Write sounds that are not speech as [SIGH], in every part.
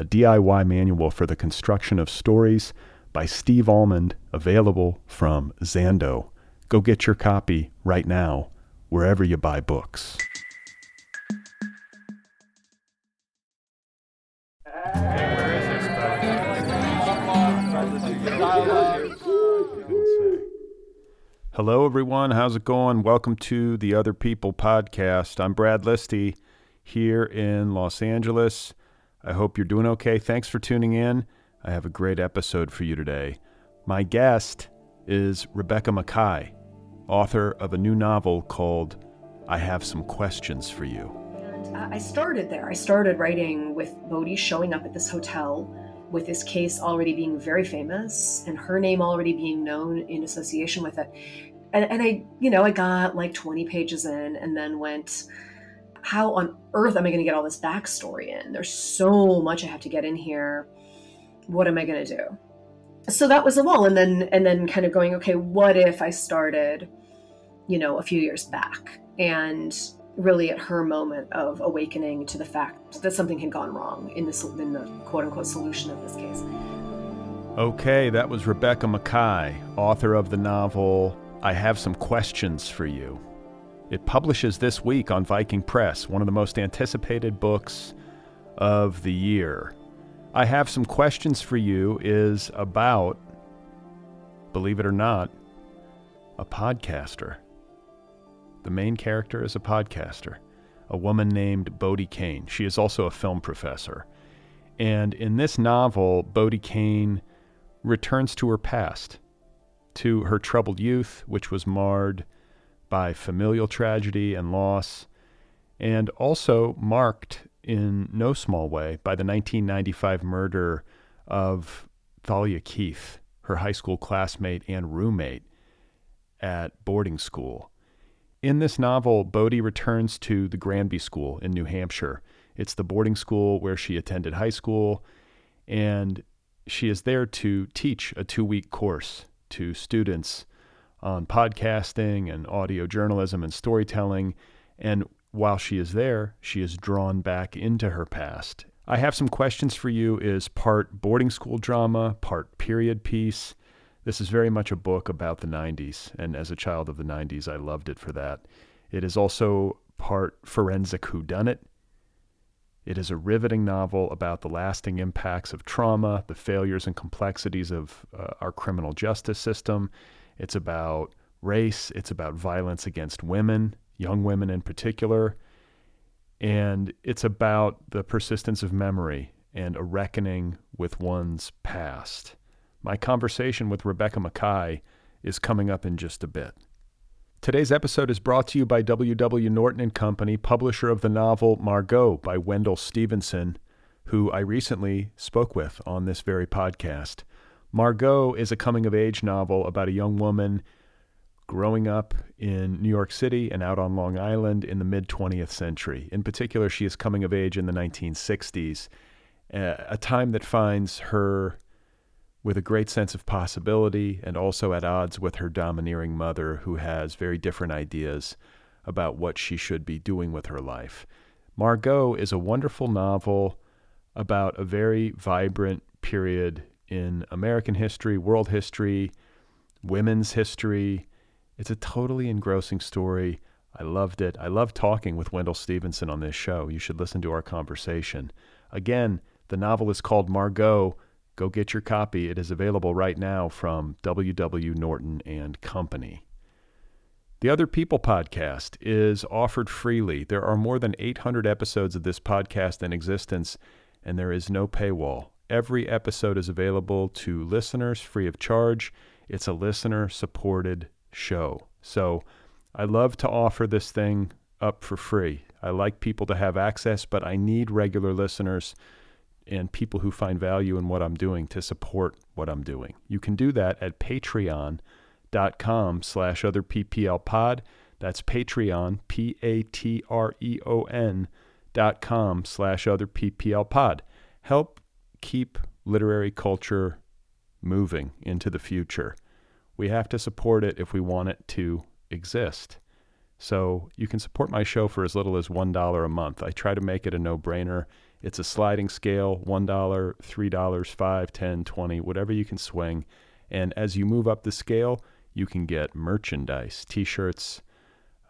a DIY manual for the construction of stories by Steve Almond, available from Zando. Go get your copy right now, wherever you buy books. Hello, everyone. How's it going? Welcome to the Other People podcast. I'm Brad Listi here in Los Angeles. I hope you're doing okay. Thanks for tuning in. I have a great episode for you today. My guest is Rebecca Makkai, author of a new novel called I Have Some Questions for You. And uh, I started there. I started writing with Bodie showing up at this hotel with this case already being very famous and her name already being known in association with it. And, and I, you know, I got like 20 pages in and then went, how on earth am I going to get all this backstory in? There's so much I have to get in here. What am I going to do? So that was a lull, and then and then kind of going, okay, what if I started, you know, a few years back, and really at her moment of awakening to the fact that something had gone wrong in the in the quote unquote solution of this case. Okay, that was Rebecca Makkai, author of the novel I Have Some Questions for You. It publishes this week on Viking Press, one of the most anticipated books of the year. I have some questions for you is about believe it or not, a podcaster. The main character is a podcaster, a woman named Bodie Kane. She is also a film professor. And in this novel, Bodie Kane returns to her past, to her troubled youth, which was marred by familial tragedy and loss, and also marked in no small way by the 1995 murder of Thalia Keith, her high school classmate and roommate at boarding school. In this novel, Bodie returns to the Granby School in New Hampshire. It's the boarding school where she attended high school, and she is there to teach a two week course to students on podcasting and audio journalism and storytelling. And while she is there, she is drawn back into her past. I have some questions for you is part boarding school drama, part period piece. This is very much a book about the 90s, and as a child of the 90s, I loved it for that. It is also part forensic whodunit. It is a riveting novel about the lasting impacts of trauma, the failures and complexities of uh, our criminal justice system, it's about race, it's about violence against women, young women in particular, and it's about the persistence of memory and a reckoning with one's past. My conversation with Rebecca Makkai is coming up in just a bit. Today's episode is brought to you by W.W. Norton and Company, publisher of the novel Margot by Wendell Steavenson, who I recently spoke with on this very podcast. Margot is a coming of age novel about a young woman growing up in New York City and out on Long Island in the mid 20th century. In particular, she is coming of age in the 1960s, a time that finds her with a great sense of possibility and also at odds with her domineering mother, who has very different ideas about what she should be doing with her life. Margot is a wonderful novel about a very vibrant period in American history, world history, women's history. It's a totally engrossing story. I loved it. I love talking with Wendell Steavenson on this show. You should listen to our conversation. Again, the novel is called Margot. Go get your copy. It is available right now from W.W. Norton and Company. The Other People podcast is offered freely. There are more than 800 episodes of this podcast in existence, and there is no paywall. Every episode is available to listeners free of charge. It's a listener supported show. So I love to offer this thing up for free. I like people to have access, but I need regular listeners and people who find value in what I'm doing to support what I'm doing. You can do that at patreon.com slash other PPL pod. That's Patreon, P A T R E O N dot com slash other PPL pod. Help keep literary culture moving into the future. We have to support it if we want it to exist. So you can support my show for as little as $1 a month. I try to make it a no brainer. It's a sliding scale $1, $3, $5, 10 20 whatever you can swing. And as you move up the scale, you can get merchandise, t shirts,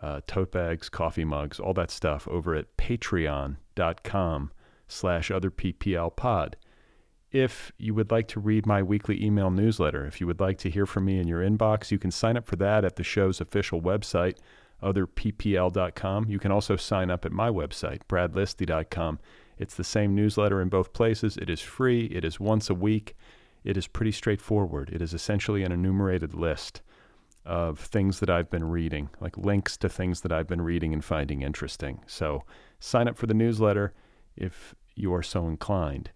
uh, tote bags, coffee mugs, all that stuff over at patreon.com slash other PPL pod. If you would like to read my weekly email newsletter, if you would like to hear from me in your inbox, you can sign up for that at the show's official website, otherppl.com. You can also sign up at my website, bradlisti.com. It's the same newsletter in both places. It is free, it is once a week. It is pretty straightforward. It is essentially an enumerated list of things that I've been reading, like links to things that I've been reading and finding interesting. So sign up for the newsletter if you are so inclined.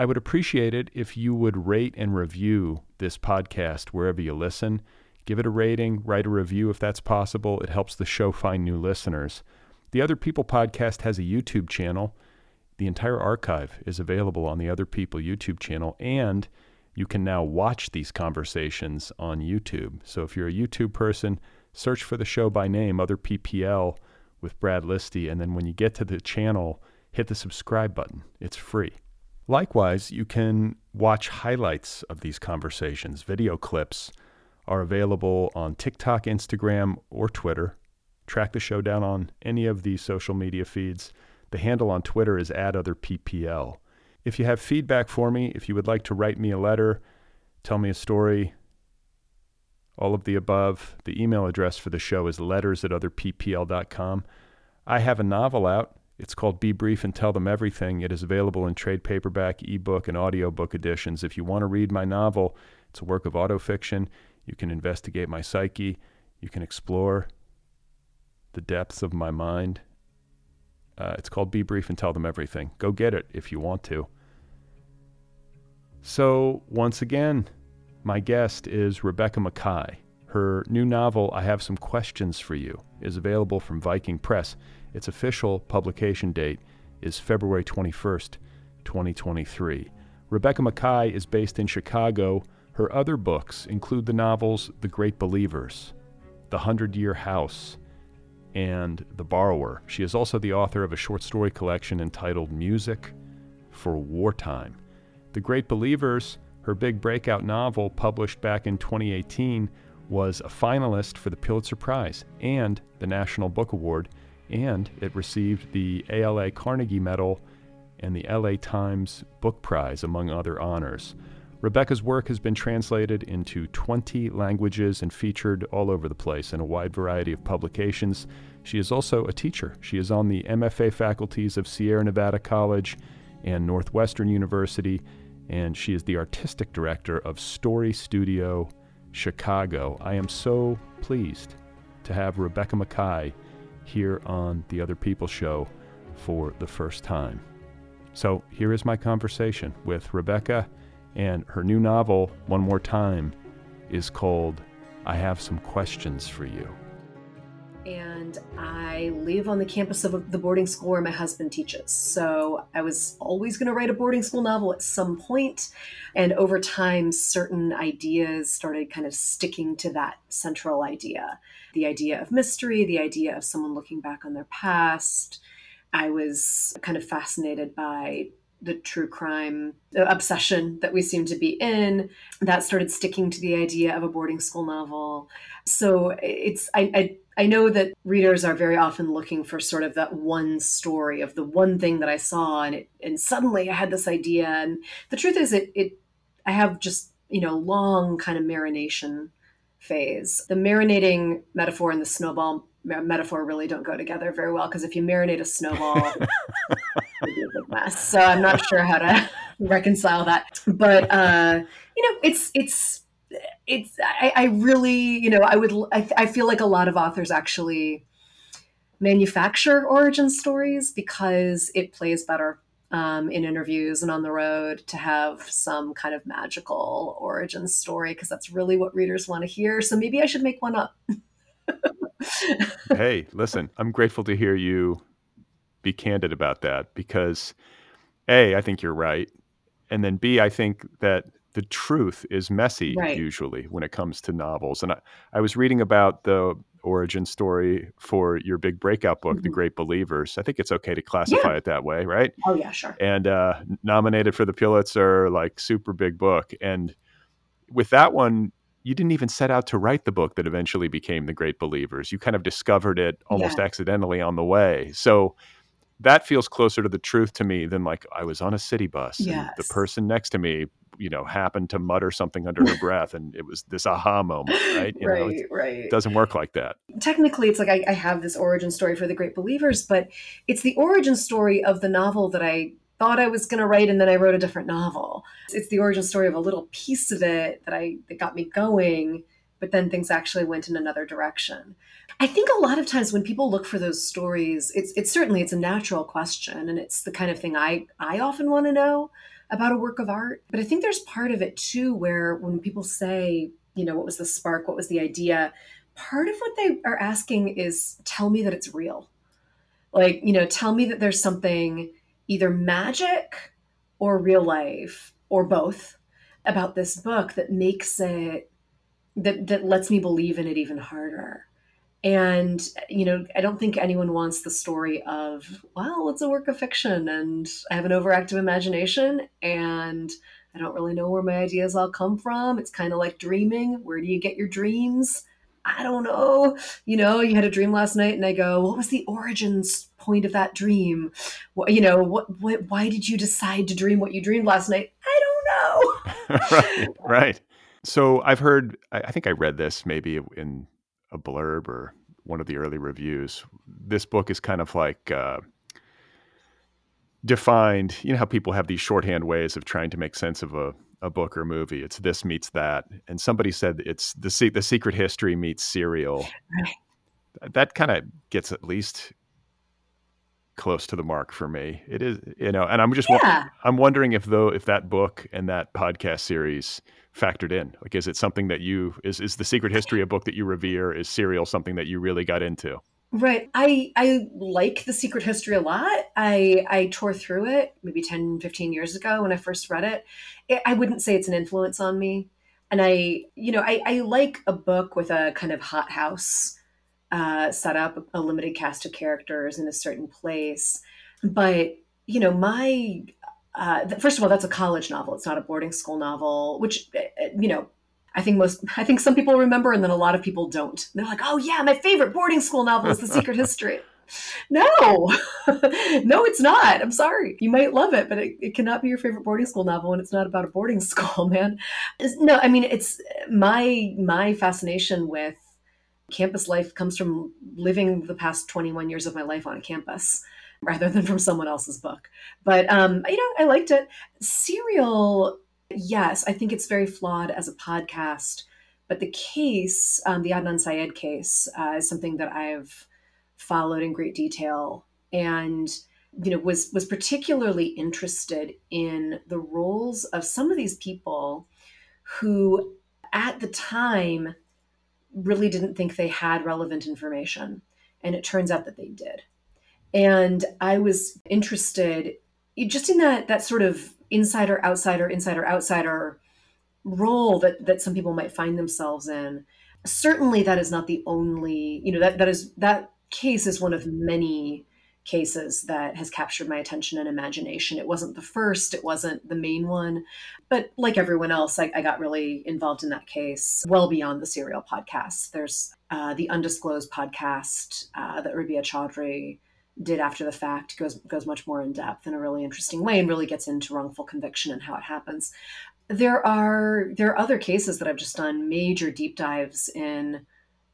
I would appreciate it if you would rate and review this podcast wherever you listen. Give it a rating, write a review if that's possible. It helps the show find new listeners. The Other People podcast has a YouTube channel. The entire archive is available on the Other People YouTube channel, and you can now watch these conversations on YouTube. So if you're a YouTube person, search for the show by name, Other PPL with Brad Listi, and then when you get to the channel, hit the subscribe button. It's free. Likewise, you can watch highlights of these conversations. Video clips are available on TikTok, Instagram, or Twitter. Track the show down on any of these social media feeds. The handle on Twitter is at other PPL. If you have feedback for me, if you would like to write me a letter, tell me a story, all of the above, the email address for the show is letters at otherppl.com. I have a novel out. It's called Be Brief and Tell Them Everything. It is available in trade paperback, ebook, and audiobook editions. If you want to read my novel, it's a work of autofiction. You can investigate my psyche. You can explore the depths of my mind uh, it's called Be Brief and Tell Them Everything. Go get it if you want to. So, once again, my guest is Rebecca Makkai. Her new novel, I Have Some Questions for You, is available from Viking Press. Its official publication date is February 21st, 2023. Rebecca Makkai is based in Chicago. Her other books include the novels The Great Believers, The Hundred Year House, and The Borrower. She is also the author of a short story collection entitled Music for Wartime. The Great Believers, her big breakout novel published back in 2018, was a finalist for the Pulitzer Prize and the National Book Award, and it received the ALA Carnegie Medal and the LA Times Book Prize, among other honors. Rebecca's work has been translated into 20 languages and featured all over the place in a wide variety of publications. She is also a teacher. She is on the MFA faculties of Sierra Nevada College and Northwestern University, and she is the artistic director of Story Studio Chicago. I am so pleased to have Rebecca Makkai here on the Other People Show for the first time. So here is my conversation with Rebecca and her new novel, One More Time, is called I Have Some Questions for You. And I live on the campus of the boarding school where my husband teaches. So I was always going to write a boarding school novel at some point. And over time, certain ideas started kind of sticking to that central idea the idea of mystery, the idea of someone looking back on their past. I was kind of fascinated by the true crime obsession that we seem to be in that started sticking to the idea of a boarding school novel so it's I, I I know that readers are very often looking for sort of that one story of the one thing that I saw and it and suddenly I had this idea and the truth is it it I have just, you know, long kind of marination phase. The marinating metaphor and the snowball metaphor really don't go together very well because if you marinate a snowball, [LAUGHS] it'd be a big mess. So I'm not sure how to [LAUGHS] reconcile that. But uh, you know, it's it's it's I, I really you know I would I, I feel like a lot of authors actually manufacture origin stories because it plays better um, in interviews and on the road to have some kind of magical origin story because that's really what readers want to hear. So maybe I should make one up. hey, listen, I'm grateful to hear you be candid about that because A, I think you're right. And then B, I think that the truth is messy right. usually when it comes to novels. And I, I was reading about the origin story for your big breakout book, mm-hmm. The Great Believers. I think it's okay to classify yeah. it that way, right? Oh yeah, sure. And uh, nominated for the Pulitzer, like super big book. And with that one, you didn't even set out to write the book that eventually became The Great Believers. You kind of discovered it almost yeah. accidentally on the way. So that feels closer to the truth to me than like I was on a city bus yes. and the person next to me you know happened to mutter something under her [LAUGHS] breath and it was this aha moment right you right know, right it doesn't work like that technically it's like I, I have this origin story for the great believers but it's the origin story of the novel that i thought I was going to write, and then I wrote a different novel. It's the origin story of a little piece of it that I that got me going, but then things actually went in another direction. I think a lot of times when people look for those stories, it's it's certainly it's a natural question, and it's the kind of thing I I often want to know about a work of art. But I think there's part of it too where when people say, you know, what was the spark, what was the idea, part of what they are asking is tell me that it's real. Like, you know, tell me that there's something either magic or real life or both about this book that makes it that that lets me believe in it even harder and you know i don't think anyone wants the story of well it's a work of fiction and i have an overactive imagination and i don't really know where my ideas all come from. It's kind of like dreaming. Where do you get your dreams? I don't know. You know you had a dream last night and i go what was the origins point of that dream? What, you know what, what why did you decide to dream what you dreamed last night? I don't know. [LAUGHS] Right right. So i've heard i think i read this maybe in a blurb or one of the early reviews. This book is kind of like uh, defined. You know how people have these shorthand ways of trying to make sense of a, a book or movie. It's this meets that, and somebody said it's the the Secret History meets Serial. [LAUGHS] Right. That kind of gets at least close to the mark for me. It is, you know, and I'm just yeah. I'm wondering if though if that book and that podcast series factored in? Like, is it something that you is is the Secret History a book that you revere? Is Serial something that you really got into? Right. I I like the Secret History a lot. I I tore through it maybe 10, 15 years ago when I first read it. it I wouldn't say it's an influence on me. And I, you know, I, I like a book with a kind of hot house uh, set up, a limited cast of characters in a certain place. But, you know, my uh, first of all, that's a college novel. It's not a boarding school novel, which, uh, uh, you know, I think most, I think some people remember and then a lot of people don't. They're like, oh, yeah, my favorite boarding school novel is The Secret [LAUGHS] History. No, [LAUGHS] no, it's not. I'm sorry. You might love it, but it, it, cannot be your favorite boarding school novel when it's not about a boarding [LAUGHS] school, man. No, I mean, it's my, my fascination with campus life comes from living the past 21 years of my life on a campus rather than from someone else's book. But um, you know, I liked it. Serial, yes, I think it's very flawed as a podcast. But the case, um, the Adnan Syed case, uh, is something that I've followed in great detail, and you know was was particularly interested in the roles of some of these people who, at the time, really didn't think they had relevant information, and it turns out that they did and I was interested just in that that sort of insider outsider insider outsider role that that some people might find themselves in. Certainly, that is not the only you know that that is that case is one of many cases that has captured my attention and imagination. It wasn't the first, it wasn't the main one, but like everyone else, I, I got really involved in that case well beyond the serial podcast. There's uh, the undisclosed podcast uh, that Rabia Chaudry did after the fact goes goes much more in depth in a really interesting way and really gets into wrongful conviction and how it happens. there are there are other cases that I've just done major deep dives in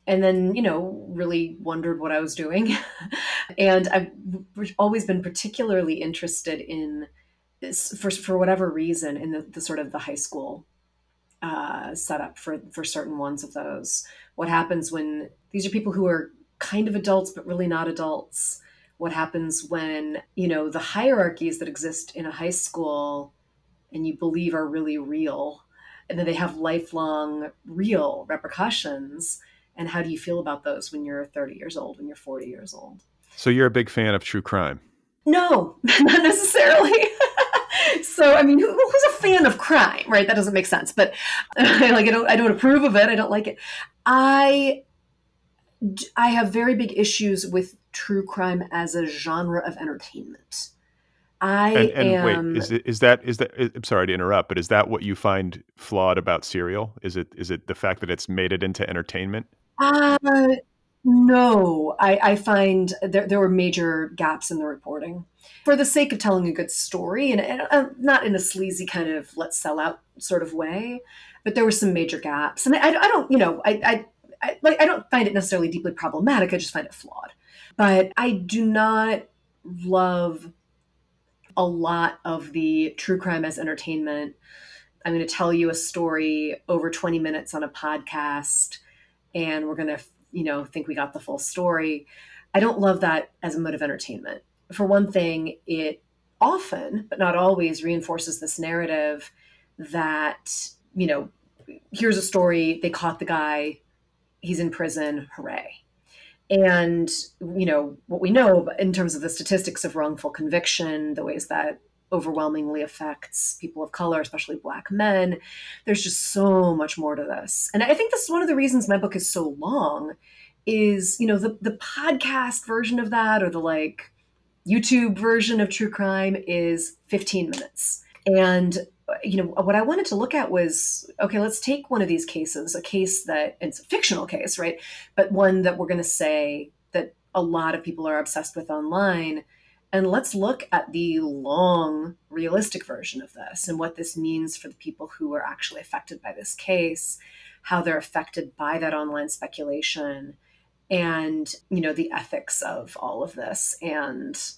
and then you know really wondered what i was doing. [LAUGHS] And i've always been particularly interested in this for, for whatever reason in the, the sort of the high school uh, setup for for certain ones of those. What happens when these are people who are kind of adults but really not adults what happens when you know the hierarchies that exist in a high school and you believe are really real and then they have lifelong real repercussions and how do you feel about those when you're 30 years old when you're 40 years old? So you're a big fan of true crime? No [LAUGHS] not necessarily. [LAUGHS] So i mean who, who's a fan of crime right? That doesn't make sense but [LAUGHS] like i don't i don't approve of it. I don't like it. I i have very big issues with true crime as a genre of entertainment I and, and am. wait, is it, is that is that? I'm sorry to interrupt, but is that what you find flawed about Serial? Is it is it the fact that it's made it into entertainment? Uh, no, I, I find there, there were major gaps in the reporting. For the sake of telling a good story, and, and uh, not in a sleazy kind of let's sell out sort of way, but there were some major gaps. And I, I don't, you know, I, I, I, like, I don't find it necessarily deeply problematic. I just find it flawed. But I do not love a lot of the true crime as entertainment. I'm going to tell you a story over 20 minutes on a podcast and we're going to, you know, think we got the full story. I don't love that as a mode of entertainment. For one thing, it often, but not always, reinforces this narrative that, you know, here's a story, they caught the guy, he's in prison, hooray. And, you know, what we know in terms of the statistics of wrongful conviction, the ways that overwhelmingly affects people of color, especially Black men. There's just so much more to this. And I think this is one of the reasons my book is so long is, you know, the, the podcast version of that or the like YouTube version of true crime is 15 minutes. And you know what i wanted to look at was okay let's take one of these cases a case that it's a fictional case right? But one that we're going to say that a lot of people are obsessed with online and let's look at the long, realistic version of this and what this means for the people who are actually affected by this case, how they're affected by that online speculation, and you know the ethics of all of this and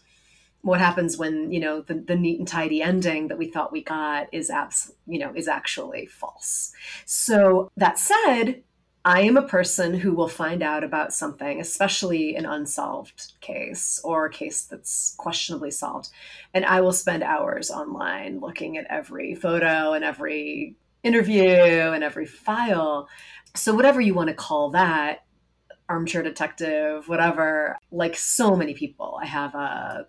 what happens when you know the, the neat and tidy ending that we thought we got is abs you know is actually false so that said I am a person who will find out about something, especially an unsolved case or a case that's questionably solved. And I will spend hours online looking at every photo and every interview and every file. So, whatever you want to call that, armchair detective, whatever, like so many people, I have a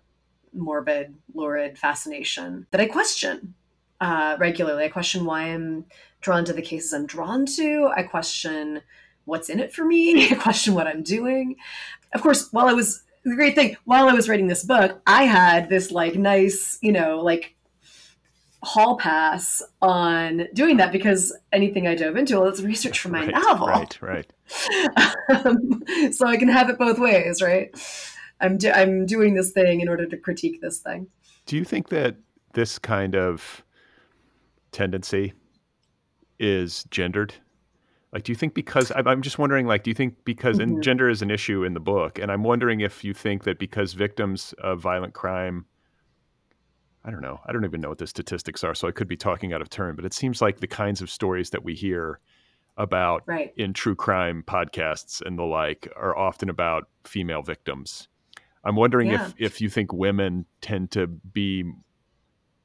morbid, lurid fascination that I question uh, regularly. I question why I'm drawn to the cases I'm drawn to. I question what's in it for me. [LAUGHS] I question what I'm doing. Of course, while I was the great thing, while I was writing this book, I had this like nice, you know, like hall pass on doing that because anything I dove into, well, it's research for my right, novel. Right, right. [LAUGHS] um, so I can have it both ways, right? I'm do- I'm doing this thing in order to critique this thing. Do you think that this kind of tendency is gendered? Like, do you think because I'm just wondering, like, do you think because mm-hmm. and gender is an issue in the book, and I'm wondering if you think that because victims of violent crime, I don't know, I don't even know what the statistics are, so I could be talking out of turn, but it seems like the kinds of stories that we hear about right. in true crime podcasts and the like are often about female victims. I'm wondering yeah. if if you think women tend to be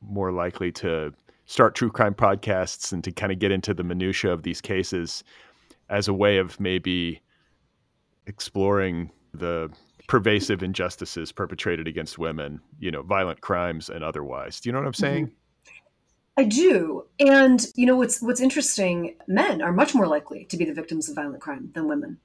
more likely to start true crime podcasts and to kind of get into the minutia of these cases as a way of maybe exploring the pervasive injustices perpetrated against women, you know, violent crimes and otherwise. Do you know what I'm saying? Mm-hmm. I do. And you know what's what's interesting, men are much more likely to be the victims of violent crime than women.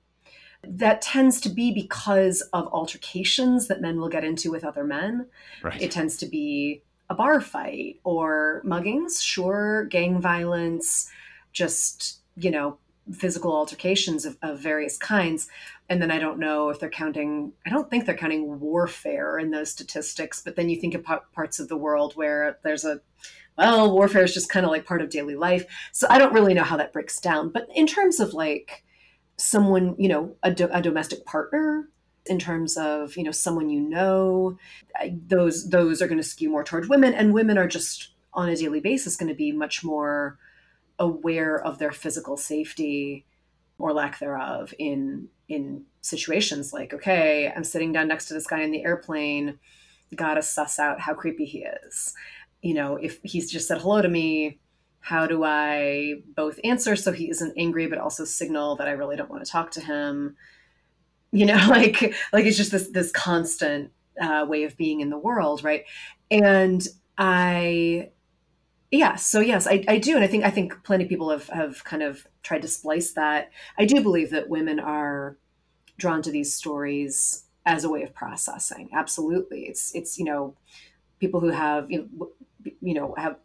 That tends to be because of altercations that men will get into with other men. Right. It tends to be a bar fight or muggings, sure, gang violence, just, you know, physical altercations of, of, various kinds. And then I don't know if they're counting, I don't think they're counting warfare in those statistics, but then you think of parts of the world where there's a, well, warfare is just kind of like part of daily life. So I don't really know how that breaks down. But in terms of like someone, you know, a, do- a domestic partner, in terms of you know someone you know, those those are going to skew more toward women, and women are just on a daily basis going to be much more aware of their physical safety or lack thereof in in situations like okay i'm sitting down next to this guy in the airplane gotta suss out how creepy he is. You know if he's just said hello to me how do i both answer so he isn't angry but also signal that i really don't want to talk to him. You know [LAUGHS] like like it's just this this constant uh, way of being in the world right? And i yeah so yes I, I do and i think i think plenty of people have have kind of tried to splice that. I do believe that women are drawn to these stories as a way of processing absolutely. It's it's you know people who have you know you know have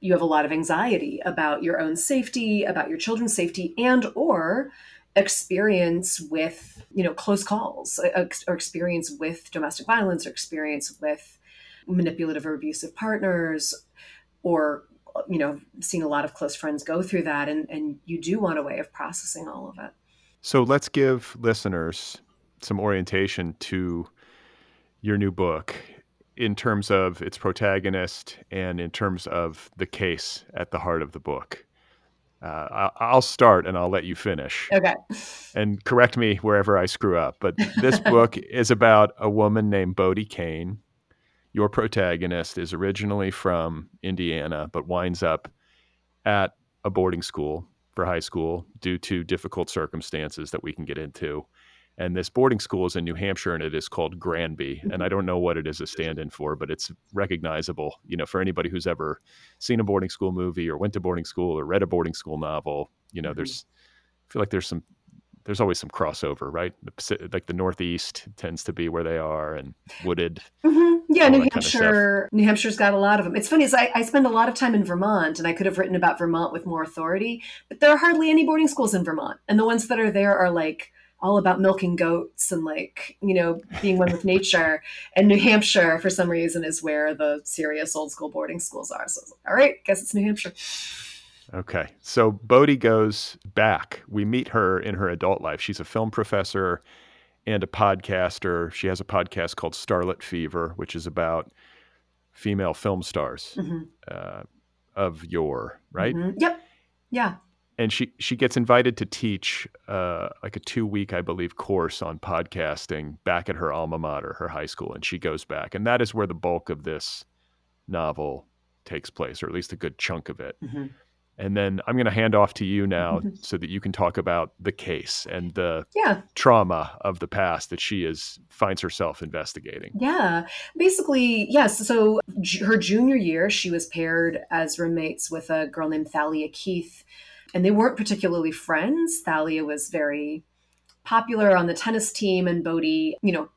you have a lot of anxiety about your own safety about your children's safety and or experience with you know close calls uh, or experience with domestic violence or experience with manipulative or abusive partners or you know seen a lot of close friends go through that and and you do want a way of processing all of it. So let's give listeners some orientation to your new book in terms of its protagonist and in terms of the case at the heart of the book uh, I'll start and I'll let you finish. Okay. And correct me wherever I screw up. But this [LAUGHS] book is about a woman named Bodie Kane your protagonist is originally from Indiana, but winds up at a boarding school for high school due to difficult circumstances that we can get into. And this boarding school is in New Hampshire and it is called Granby. And I mm-hmm. don't know what it is a stand in for, but it's recognizable, you know, for anybody who's ever seen a boarding school movie or went to boarding school or read a boarding school novel. You know, mm-hmm. there's, I feel like there's some there's always some crossover, right? The, like the Northeast tends to be where they are, and wooded. Mm-hmm. Yeah, New Hampshire. Kind of New Hampshire's got a lot of them. It's funny, is I, I spend a lot of time in Vermont, and I could have written about Vermont with more authority, but there are hardly any boarding schools in Vermont, and the ones that are there are like all about milking goats and like you know being one with nature. And New Hampshire, for some reason, is where the serious old school boarding schools are. So, all right, guess it's New Hampshire. Okay. So Bodie goes back. We meet her in her adult life. She's a film professor and a podcaster. She has a podcast called Starlet Fever, which is about female film stars mm-hmm. uh, of yore, right? Mm-hmm. Yep. Yeah. And she she gets invited to teach uh, like a two week, I believe, course on podcasting back at her alma mater, her high school, and she goes back, and that is where the bulk of this novel takes place, or at least a good chunk of it. Mm-hmm. And then I'm going to hand off to you now mm-hmm. so that you can talk about the case and the yeah. trauma of the past that she is finds herself investigating. Yeah. Basically, yes. So her junior year, she was paired as roommates with a girl named Thalia Keith, and they weren't particularly friends. Thalia was very popular on the tennis team, and Bodie, you know,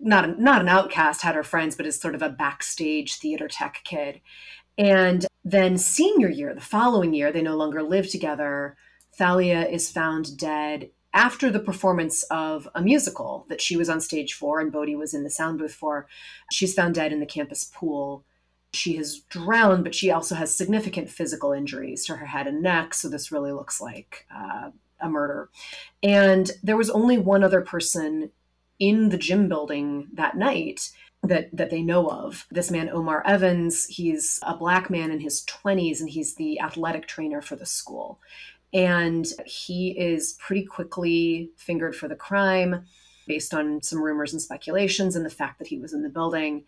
not a, not an outcast, had her friends, but is sort of a backstage theater tech kid. And then, senior year, the following year, they no longer live together. Thalia is found dead after the performance of a musical that she was on stage for and Bodie was in the sound booth for. She's found dead in the campus pool. She has drowned, but she also has significant physical injuries to her head and neck. So, this really looks like uh, a murder. And there was only one other person in the gym building that night that that they know of. This man Omar Evans, he's a black man in his 20s and he's the athletic trainer for the school. And he is pretty quickly fingered for the crime based on some rumors and speculations and the fact that he was in the building.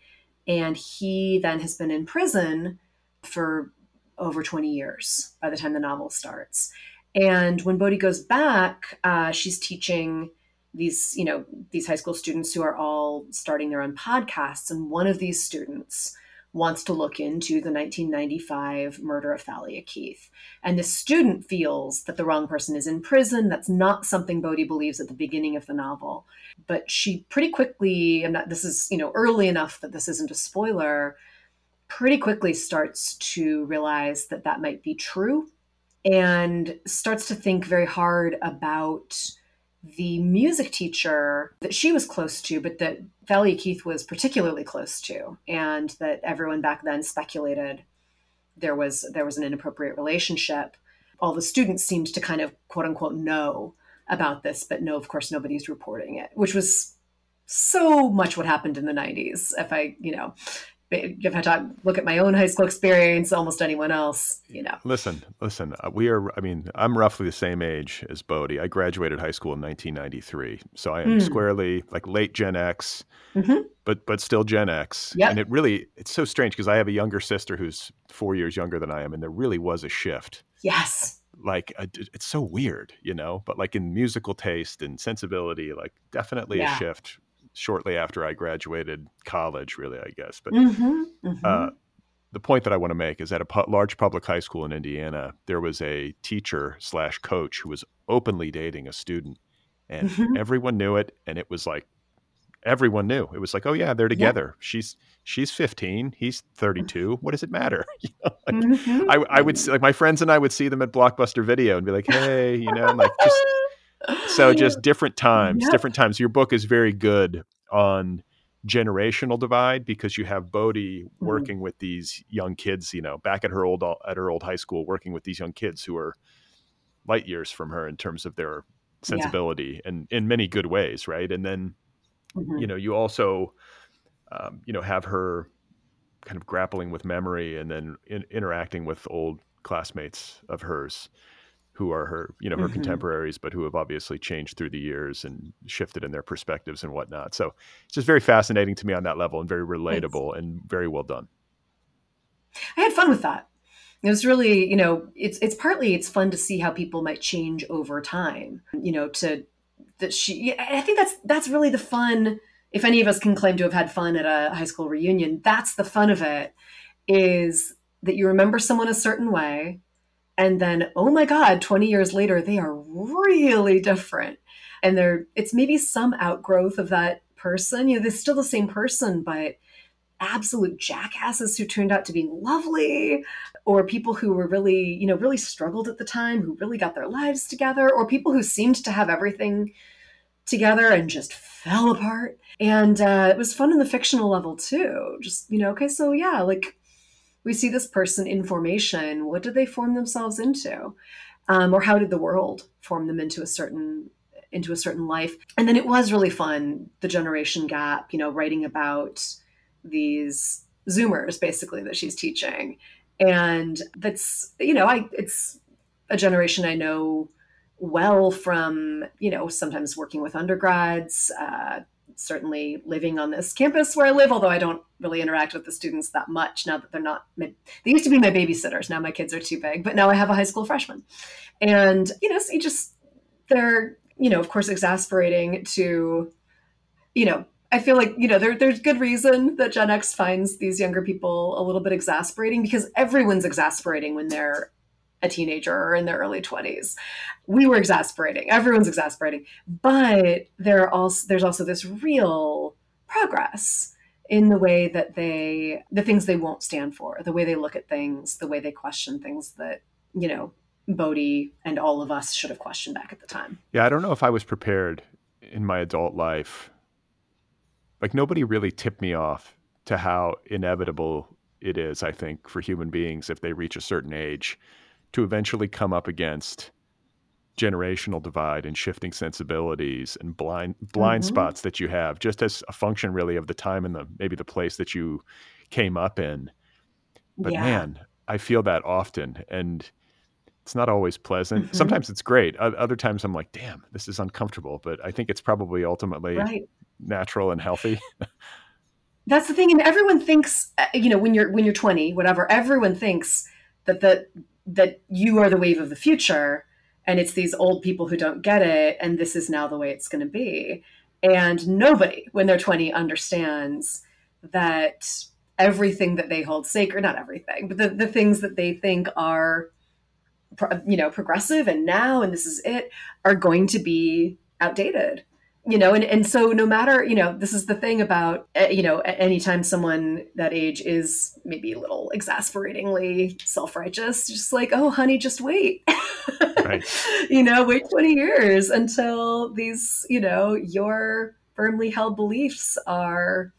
And he then has been in prison for over 20 years by the time the novel starts. And when Bodie goes back, uh, she's teaching these you know these high school students who are all starting their own podcasts and one of these students wants to look into the 1995 murder of Thalia Keith. And the student feels that the wrong person is in prison. That's not something Bodie believes at the beginning of the novel. But she pretty quickly, and this is, you know, early enough that this isn't a spoiler, pretty quickly starts to realize that that might be true and starts to think very hard about the music teacher that she was close to, but that Thalia Keith was particularly close to, and that everyone back then speculated there was there was an inappropriate relationship. All the students seemed to kind of quote unquote know about this but no of course nobody's reporting it which was so much what happened in the 90s if i you know if I talk, look at my own high school experience, almost anyone else, you know. Listen, listen. Uh, we are. I mean, I'm roughly the same age as Bodie. I graduated high school in 1993, so I am mm. squarely like late Gen X, mm-hmm. but but still Gen X. Yep. And it really, it's so strange because I have a younger sister who's four years younger than I am, and there really was a shift. Yes. Like a, it's so weird, you know. But like in musical taste and sensibility, like definitely yeah. a shift shortly after I graduated college, really, I guess. But mm-hmm, mm-hmm. Uh, the point that I want to make is at a pu- large public high school in Indiana, there was a teacher slash coach who was openly dating a student, and mm-hmm. everyone knew it, and it was like everyone knew. It was like, oh yeah, they're together. Yeah. She's she's 15, he's 32. [LAUGHS] What does it matter? [LAUGHS] you know, like, mm-hmm. I, I would see, like my friends and I would see them at Blockbuster Video and be like, hey, you know, like just so just different times, different times. Your book is very good on generational divide because you have Bodie mm-hmm. working with these young kids, you know, back at her old at her old high school, working with these young kids who are light years from her in terms of their sensibility yeah. and in many good ways, right? And then, mm-hmm. you know, you also, um, you know, have her kind of grappling with memory and then in, interacting with old classmates of hers who are her, you know, her mm-hmm. contemporaries, but who have obviously changed through the years and shifted in their perspectives and whatnot. So it's just very fascinating to me on that level and very relatable Thanks. and very well done. I had fun with that. It was really, you know, it's it's partly it's fun to see how people might change over time. You know, to that she. I think that's that's really the fun. If any of us can claim to have had fun at a high school reunion, that's the fun of it. Is that you remember someone a certain way, and then oh my god 20 years later they are really different. And they're it's maybe some outgrowth of that person. You know they're still the same person but absolute jackasses who turned out to be lovely or people who were really you know really struggled at the time who really got their lives together or people who seemed to have everything together and just fell apart. And uh, it was fun in the fictional level too. Just you know okay so yeah like we see this person in formation. What did they form themselves into? Um, or how did the world form them into a certain into a certain life? And then it was really fun, the generation gap, you know, writing about these Zoomers basically that she's teaching. And that's, you know, I it's a generation I know well from, you know, sometimes working with undergrads, uh, certainly living on this campus where I live, although I don't really interact with the students that much now that they're not, they used to be my babysitters. Now my kids are too big, but now I have a high school freshman, and you know, so you just they're you know, of course, exasperating to, you know. I feel like you know there, there's good reason that Gen X finds these younger people a little bit exasperating because everyone's exasperating when they're a teenager or in their early 20s. We were exasperating. Everyone's exasperating. But there also there's also this real progress in the way that they the things they won't stand for, the way they look at things, the way they question things that, you know, Bodie and all of us should have questioned back at the time. Yeah, I don't know if I was prepared in my adult life. Like nobody really tipped me off to how inevitable it is, I think, for human beings if they reach a certain age to eventually come up against generational divide and shifting sensibilities and blind blind mm-hmm. spots that you have just as a function really of the time and the maybe the place that you came up in but yeah. man i feel that often and it's not always pleasant mm-hmm. sometimes it's great other times i'm like damn this is uncomfortable but i think it's probably ultimately right. natural and healthy [LAUGHS] that's the thing and everyone thinks uh, you know when you're when you're 20 whatever everyone thinks that the that you are the wave of the future and it's these old people who don't get it and this is now the way it's going to be. And nobody when they're 20 understands that everything that they hold sacred not everything but the, the things that they think are you know progressive and now and this is it are going to be outdated you know and, and so no matter you know this is the thing about eh, you know anytime someone that age is maybe a little exasperatingly self-righteous just like oh honey just wait [LAUGHS] right. you know wait 20 years until these you know your firmly held beliefs are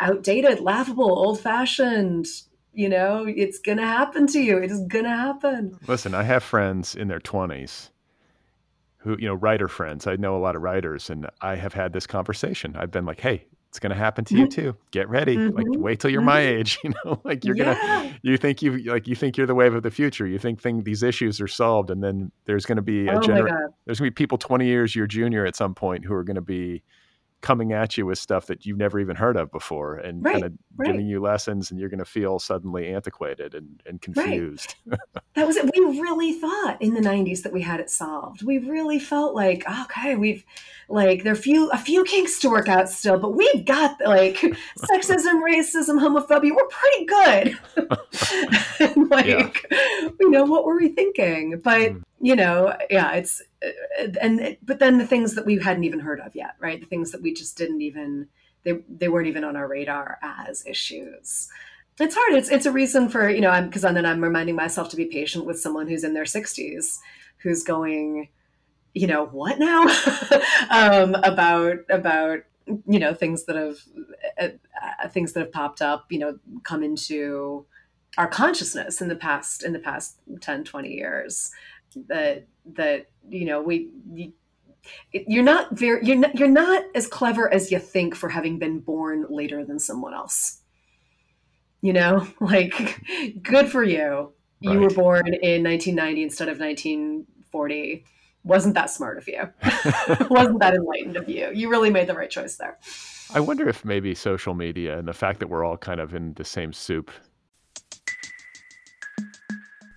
outdated laughable old-fashioned You know, it's going to happen to you. It is going to happen. Listen, I have friends in their 20s who, you know, writer friends. I know a lot of writers, and I have had this conversation. I've been like, hey, it's going to happen to you Mhm. too. Get ready. Like, Mhm. wait till you're my Mhm. age. [LAUGHS] You know, like you're gonna, you think you like you think you're the wave of the future. You think thing these issues are solved, and then there's going to be a Oh gener- there's going to be people 20 years your junior at some point who are going to be coming at you with stuff that you've never even heard of before and Right, kind of right. giving you lessons and you're going to feel suddenly antiquated and, and Right. confused [LAUGHS] That was it. We really thought in the 90s that we had it solved. We really felt like, okay, we've like there are few a few kinks to work out still, but we've got like [LAUGHS] sexism, racism, homophobia. We're pretty good. [LAUGHS] like, you know, what were we thinking? But Mm. You know, yeah, it's uh, and but then the things that we hadn't even heard of yet, right? The things that we just didn't even they they weren't even on our radar as issues it's hard. It's it's a reason for you know I'm because then I'm reminding myself to be patient with someone who's in their 60s, who's going, you know, what now [LAUGHS] um, about about you know things that have uh, uh, things that have popped up, you know, come into our consciousness in the past in the past 10 20 years that that you know we you, you're not very you're not, you're not as clever as you think for having been born later than someone else. You know [LAUGHS] like good for you. You were born in 1990 instead of 1940 wasn't that smart of you. [LAUGHS] Wasn't that enlightened of you. You really made the right choice there. I wonder if maybe social media and the fact that we're all kind of in the same soup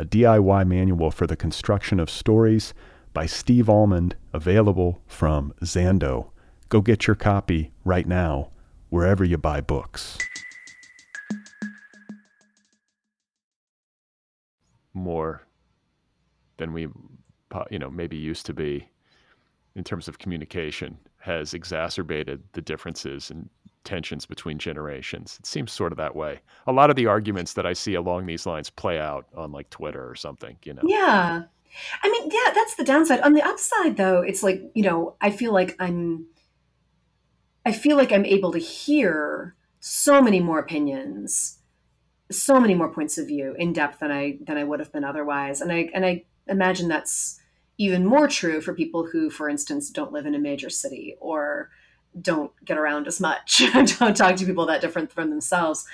a DIY manual for the construction of stories by Steve Almond, available from Zando. Go get your copy right now, wherever you buy books. More than we, you know, maybe used to be in terms of communication has exacerbated the differences and tensions between generations. It seems sort of that way. A lot of the arguments that I see along these lines play out on like Twitter or something, you know. yeah i mean yeah that's the downside on the upside though it's like you know i feel like i'm i feel like i'm able to hear so many more opinions so many more points of view in depth than i than i would have been otherwise and i and i imagine that's even more true for people who for instance don't live in a major city or don't get around as much [LAUGHS] don't talk to people that different from themselves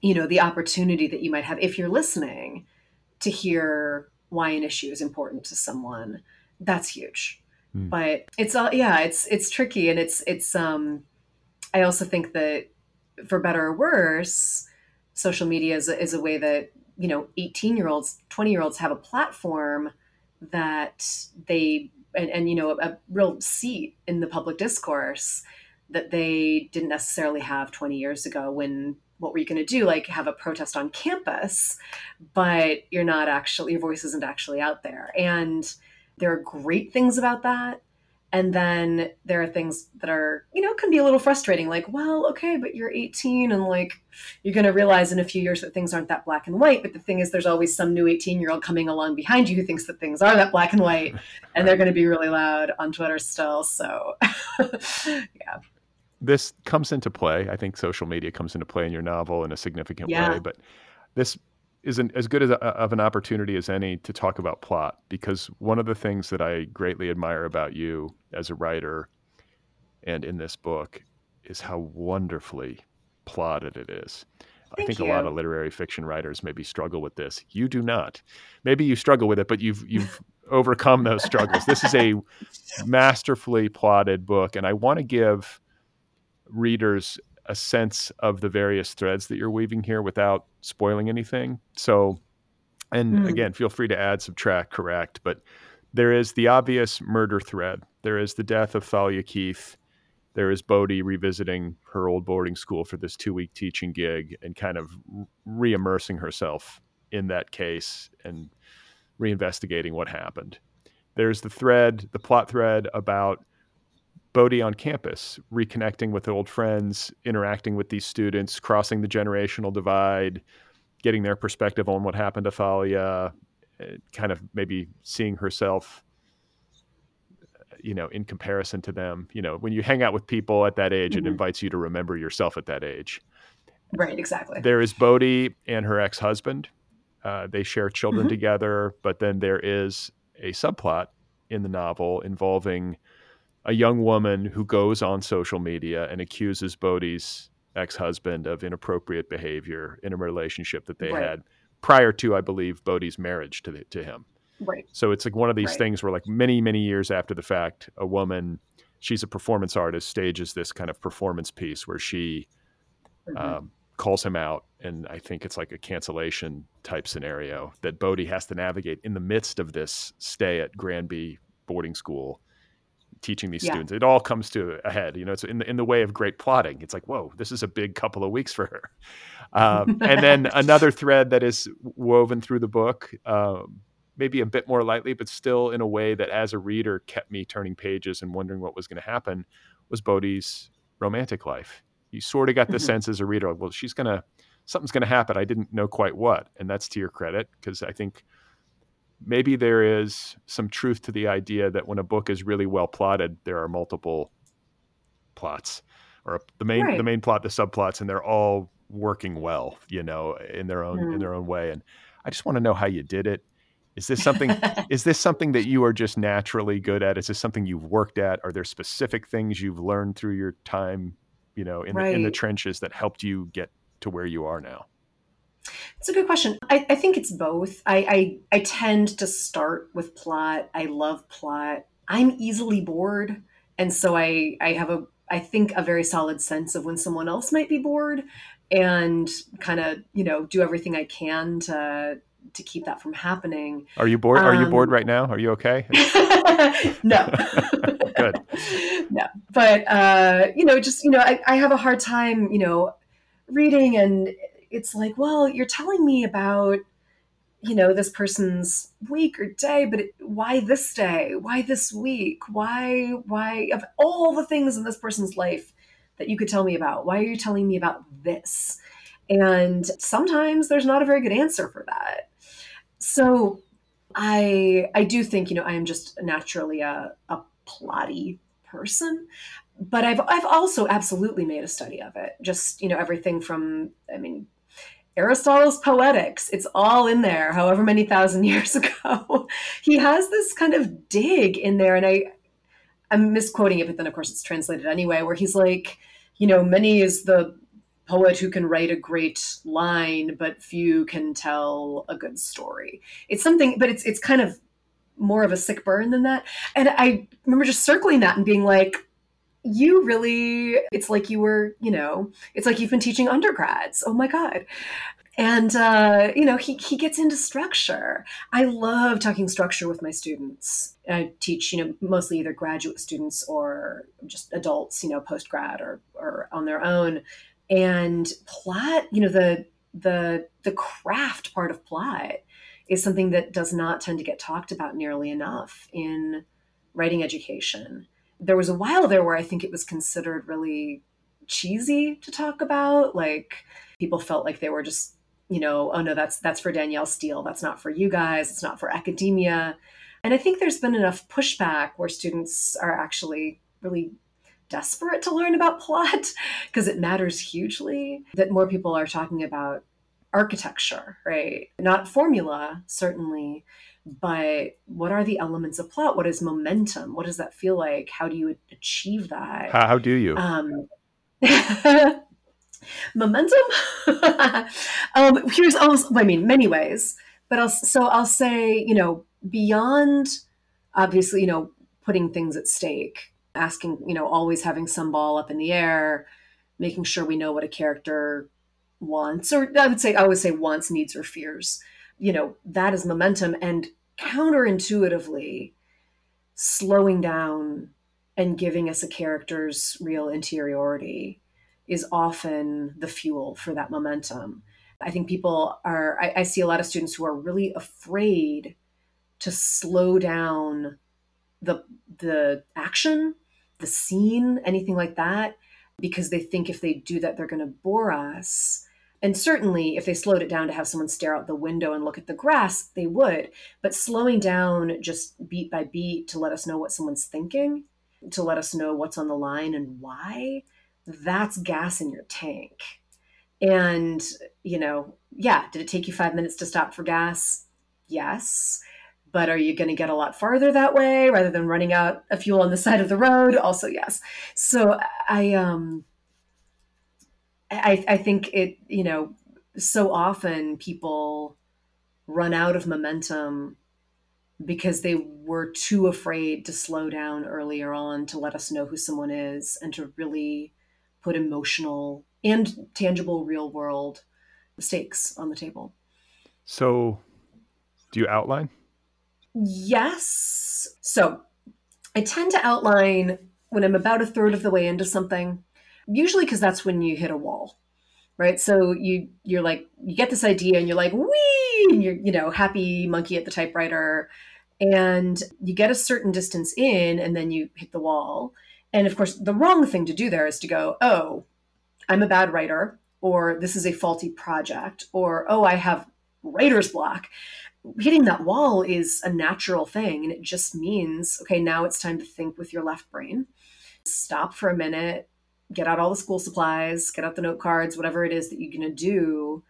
you know the opportunity that you might have if you're listening to hear why an issue is important to someone that's huge Hmm. but it's all yeah it's it's tricky and it's it's um i also think that for better or worse social media is a, is a way that you know 18 year olds 20 year olds have a platform that they and, and you know a, a real seat in the public discourse that they didn't necessarily have 20 years ago when what were you going to do? Like have a protest on campus but you're not actually your voice isn't actually out there. And there are great things about that. And then there are things that are you know can be a little frustrating like well okay but you're 18 and like you're going to realize in a few years that things aren't that black and white. But the thing is there's always some new 18 year old coming along behind you who thinks that things are that black and white and they're going to be really loud on twitter still. So [LAUGHS] yeah This comes into play. I think social media comes into play in your novel in a significant Yeah. way, but this isn't as good as a, of an opportunity as any to talk about plot because one of the things that I greatly admire about you as a writer and in this book is how wonderfully plotted it is. I think you. a lot of literary fiction writers maybe struggle with this. You do not. Maybe you struggle with it, but you've you've [LAUGHS] overcome those struggles. This is a [LAUGHS] masterfully plotted book, and I want to give readers a sense of the various threads that you're weaving here without spoiling anything. So, and mm. again, feel free to add, subtract, correct, but there is the obvious murder thread. There is the death of Thalia Keith. There is Bodie revisiting her old boarding school for this two week teaching gig and kind of re immersing herself in that case and reinvestigating what happened. There's the thread, the plot thread about Bodie on campus, reconnecting with old friends, interacting with these students, crossing the generational divide, getting their perspective on what happened to Thalia, uh, kind of maybe seeing herself you know in comparison to them you know when you hang out with people at that age mm-hmm. it invites you to remember yourself at that age right exactly there is bodie and her ex-husband uh, they share children mm-hmm. together but then there is a subplot in the novel involving a young woman who goes on social media and accuses bodie's ex-husband of inappropriate behavior in a relationship that they right. had prior to, I believe, Bodie's marriage to the, to him. Right. So it's like one of these right. things where, like many many years after the fact, a woman, she's a performance artist, stages this kind of performance piece where she mm-hmm. um, calls him out, and I think it's like a cancellation type scenario that Bodie has to navigate in the midst of this stay at Granby boarding school teaching these yeah. students. It all comes to a head. You know, it's in the, in the way of great plotting. It's like, whoa, this is a big couple of weeks for her. [LAUGHS] Um, and then another thread that is woven through the book, um, maybe a bit more lightly, but still in a way that as a reader kept me turning pages and wondering what was going to happen, was Bodie's romantic life. You sort of got the mm-hmm. sense as a reader, well, she's going to, something's going to happen. I didn't know quite what. And that's to your credit, because I think maybe there is some truth to the idea that when a book is really well plotted, there are multiple plots or the main right. the main plot, the subplots, and they're all working well, you know, in their own mm. in their own way. And I just want to know how you did it. Is this something [LAUGHS] is this something that you are just naturally good at? Is this something you've worked at? Are there specific things you've learned through your time, you know, in, right. the, in the trenches that helped you get to where you are now? It's a good question. I, I think it's both. I, I, I tend to start with plot. I love plot. I'm easily bored, and so I I have a I think a very solid sense of when someone else might be bored, and kind of you know do everything I can to to keep that from happening. Are you bored? Um, Are you bored um, right now? Are you okay? [LAUGHS] no. [LAUGHS] Good. No, but uh, you know, just you know, I, I have a hard time, you know, reading and it's like, well, you're telling me about, you know, this person's week or day, but it, why this day? Why this week? Why, why, of all the things in this person's life that you could tell me about, why are you telling me about this? And sometimes there's not a very good answer for that. So I I do think, you know, I am just naturally a, a plotty person but I've I've also absolutely made a study of it. Just you know everything from I mean Aristotle's Poetics. It's all in there, however many thousand [LAUGHS] years ago. he has this kind of dig in there, and I, I'm misquoting it, but then of course it's translated anyway, where he's like, you know, many is the poet who can write a great line, but few can tell a good story. It's something, but it's it's kind of more of a sick burn than that. And I remember just circling that and being like, you really it's like you were you know it's like you've been teaching undergrads. Oh my god. And uh, you know he, he gets into structure. I love talking structure with my students. I teach you know mostly either graduate students or just adults you know post grad or, or on their own. And plot you know the the the craft part of plot is something that does not tend to get talked about nearly enough in writing education there was a while there where I think it was considered really cheesy to talk about. Like people felt like they were just, you know, oh no, that's that's for Danielle Steel. That's not for you guys. It's not for academia. And I think there's been enough pushback where students are actually really desperate to learn about plot [LAUGHS] because it matters hugely that more people are talking about architecture, right? Not formula, certainly, but what are the elements of plot? What is momentum? What does that feel like? How do you achieve that? How, how do you? Um, [LAUGHS] Momentum? [LAUGHS] um, here's also, I mean, many ways, but I'll, so I'll say, you know, beyond obviously, you know, putting things at stake, asking, you know, always having some ball up in the air, making sure we know what a character wants, or I would say, I would say wants, needs, or fears. You know, that is momentum. And counterintuitively, slowing down and giving us a character's real interiority is often the fuel for that momentum. I think people are, I, I, see a lot of students who are really afraid to slow down the, the action, the scene, anything like that, because they think if they do that, they're going to bore us. And certainly, if they slowed it down to have someone stare out the window and look at the grass, they would. But slowing down just beat by beat to let us know what someone's thinking, to let us know what's on the line and why, that's gas in your tank. And, you know, yeah, did it take you five minutes to stop for gas? Yes. But are you going to get a lot farther that way rather than running out of fuel on the side of the road? Also, yes. So I, um, I, I think it, you know, so often people run out of momentum because they were too afraid to slow down earlier on to let us know who someone is and to really put emotional and tangible real world stakes on the table. So, do you outline? Yes. So, I tend to outline when I'm about a third of the way into something, usually because that's when you hit a wall. Right. So you you're like you get this idea and you're like, wee and you're, you know, happy monkey at the typewriter. And you get a certain distance in and then you hit the wall and of course, the wrong thing to do there is to go, oh, I'm a bad writer, or this is a faulty project, or oh, I have writer's block. Hitting that wall is a natural thing. And it just means, okay, now it's time to think with your left brain. Stop for a minute, get out all the school supplies, get out the note cards, whatever it is that you're going to do,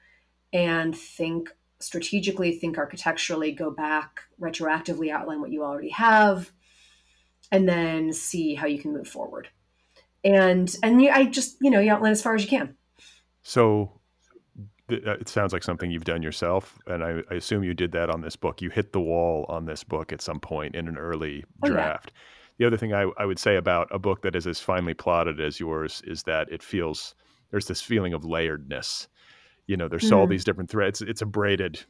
and think strategically, think architecturally, go back, retroactively outline what you already have, and then see how you can move forward. And and you, I just you know you outline as far as you can. So uh, it sounds like something you've done yourself, and I, I, assume you did that on this book. You hit the wall on this book at some point in an early draft. Oh, yeah. The other thing I, I would say about a book that is as finely plotted as yours is that it feels there's this feeling of layeredness. You know, there's mm. all these different threads. It's a braided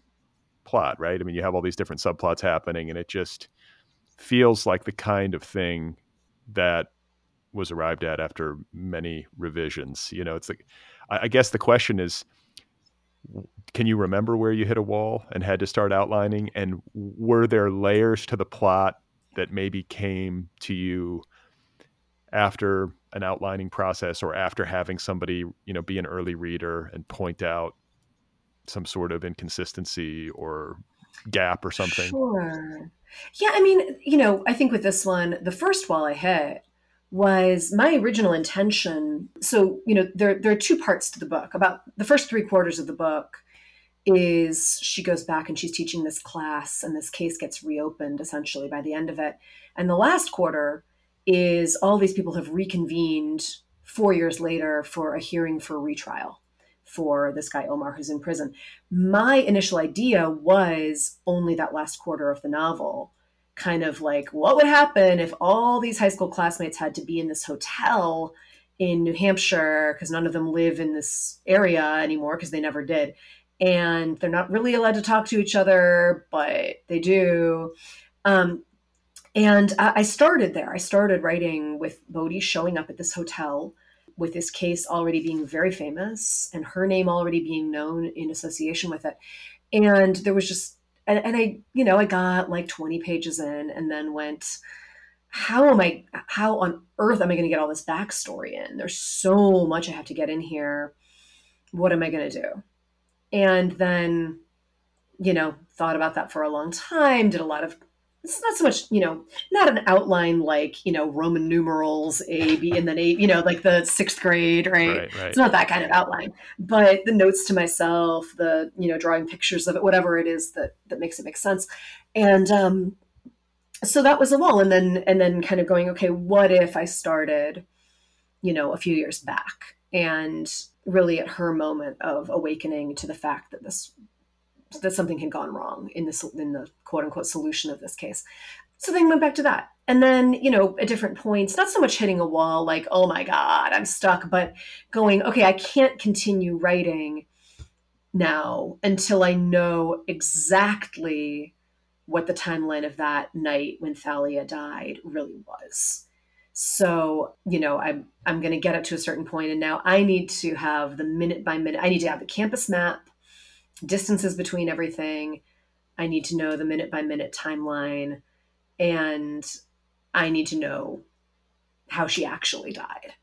plot, right? I mean, you have all these different subplots happening, and it just feels like the kind of thing that was arrived at after many revisions. You know, it's like, I, I guess the question is, can you remember where you hit a wall and had to start outlining? And were there layers to the plot that maybe came to you after an outlining process or after having somebody, you know, be an early reader and point out some sort of inconsistency or gap or something? Sure. Yeah, I mean, you know, I think with this one, the first wall I hit was my original intention. So, you know, there there are two parts to the book. About the first three quarters of the book is she goes back and she's teaching this class and this case gets reopened essentially by the end of it. And the last quarter is all these people have reconvened 4 years later for a hearing for retrial for this guy Omar who's in prison. My initial idea was only that last quarter of the novel, kind of like what would happen if all these high school classmates had to be in this hotel in New Hampshire because none of them live in this area anymore because they never did. And they're not really allowed to talk to each other, but they do. Um, and I started there. I started writing with Bodie showing up at this hotel with this case already being very famous and her name already being known in association with it. And there was just, and, and I, you know, I got like 20 pages in and then went, how am I, how on earth am I going to get all this backstory in? There's so much I have to get in here. What am I going to do? And then, you know, thought about that for a long time, did a lot of it's not so much you know not an outline like you know roman numerals a b and then a you know like the sixth grade right? right, right. It's not that kind of outline. But the notes to myself the you know drawing pictures of it whatever it is that that makes it make sense. And um so that was a wall. And then and then kind of going okay what if i started you know a few years back? And really at her moment of awakening to the fact that this that something had gone wrong in this in the quote unquote solution of this case. So then went back to that. And then, you know, at different points, not so much hitting a wall like, oh my God, I'm stuck, but going, okay, I can't continue writing now until I know exactly what the timeline of that night when Thalia died really was. So, you know, I'm I'm going to get it to a certain point and now I need to have the minute by minute I need to have the campus map, distances between everything. I need to know the minute by minute timeline and I need to know how she actually died.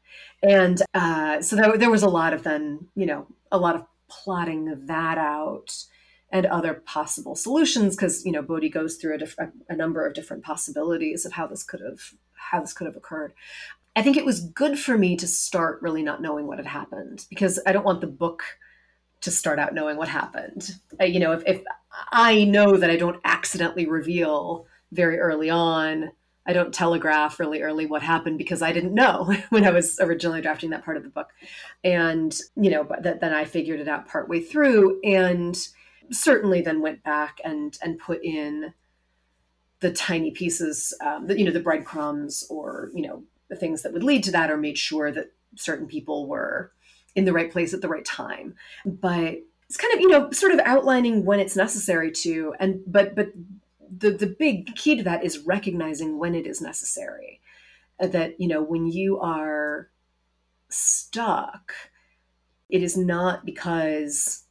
And uh, so there, there was a lot of then, you know, a lot of plotting that out and other possible solutions because you know Bodie goes through a, diff- a, number of different possibilities of how this could have how this could have occurred. I think it was good for me to start really not knowing what had happened because I don't want the book to start out knowing what happened. You know, if, if I know that I don't accidentally reveal very early on I don't telegraph really early what happened because I didn't know [LAUGHS] when I was originally drafting that part of the book. And, you know, but then I figured it out partway through and certainly then went back and and put in the tiny pieces, um, the, you know, the breadcrumbs or, you know, the things that would lead to that or made sure that certain people were in the right place at the right time. But it's kind of, you know, sort of outlining when it's necessary to and but but the the big key to that is recognizing when it is necessary uh, that you know when you are stuck it is not because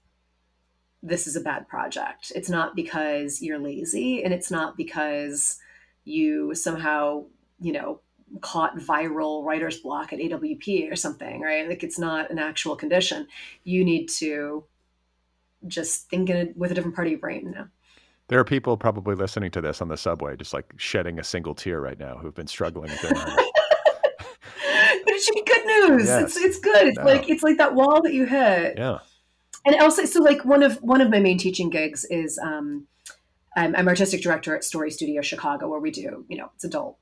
this is a bad project it's not because you're lazy and it's not because you somehow you know caught viral writer's block at awp or something right like it's not an actual condition you need to just think it with a different part of your brain now there are people probably listening to this on the subway, just like shedding a single tear right now, who've been struggling with their but it should be good news. Yes. It's it's good. It's no. like it's like that wall that you hit. Yeah. And also, so like one of one of my main teaching gigs is um, I'm, I'm artistic director at Story Studio Chicago, where we do you know it's adult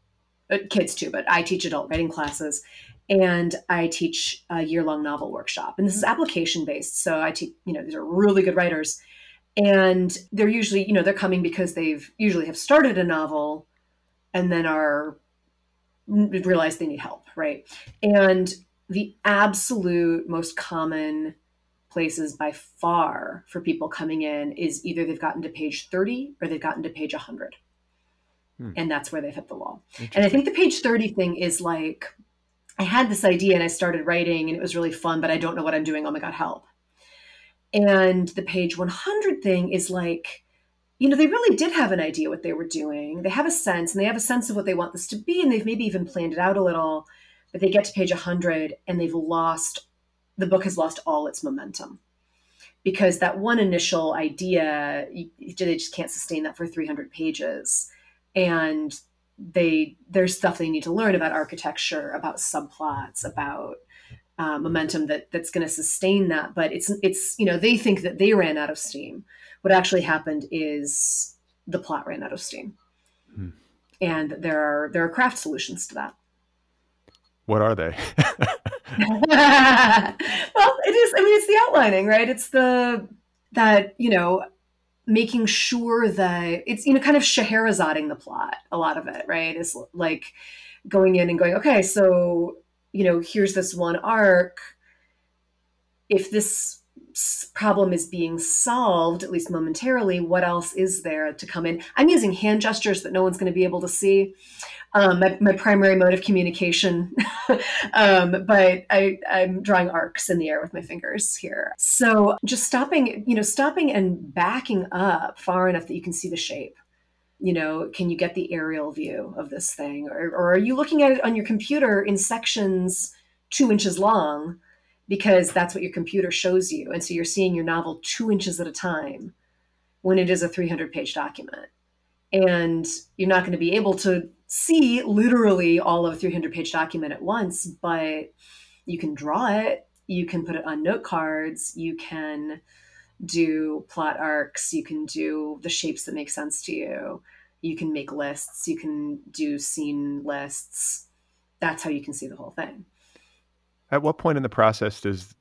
uh, kids too, but I teach adult writing classes, and I teach a year long novel workshop, and this is application based. So I teach you know these are really good writers. And they're usually you know they're coming because they've usually have started a novel and then are realize they need help right? And the absolute most common places by far for people coming in is either they've gotten to page 30 or they've gotten to page 100 hmm. and that's where they've hit the wall and i think the page 30 thing is like i had this idea and i started writing and it was really fun but i don't know what i'm doing oh my god help and the page 100 thing is like, you know, they really did have an idea what they were doing. They have a sense and they have a sense of what they want this to be. And they've maybe even planned it out a little, but they get to page 100 and they've lost, the book has lost all its momentum because that one initial idea, you, they just can't sustain that for 300 pages. And they there's stuff they need to learn about architecture, about subplots, about uh, momentum that that's going to sustain that. But it's it's you know they think that they ran out of steam. What actually happened is the plot ran out of steam, hmm. and there are there are craft solutions to that. What are they? [LAUGHS] [LAUGHS] well, it is. I mean, it's the outlining, right? It's the that you know making sure that it's you know kind of Scheherazading the plot. A lot of it, right, is like going in and going, okay, so you know, here's this one arc. If this problem is being solved, at least momentarily, what else is there to come in? I'm using hand gestures that no one's going to be able to see. Um, my, my, primary mode of communication, [LAUGHS] um, but I, I'm drawing arcs in the air with my fingers here. So just stopping, you know, stopping and backing up far enough that you can see the shape you know can you get the aerial view of this thing or, or are you looking at it on your computer in sections two inches long because that's what your computer shows you and so you're seeing your novel two inches at a time when it is a 300 page document and you're not going to be able to see literally all of a 300 page document at once but you can draw it you can put it on note cards you can do plot arcs you can do the shapes that make sense to you you can make lists, you can do scene lists. That's how you can see the whole thing. At what point in the process does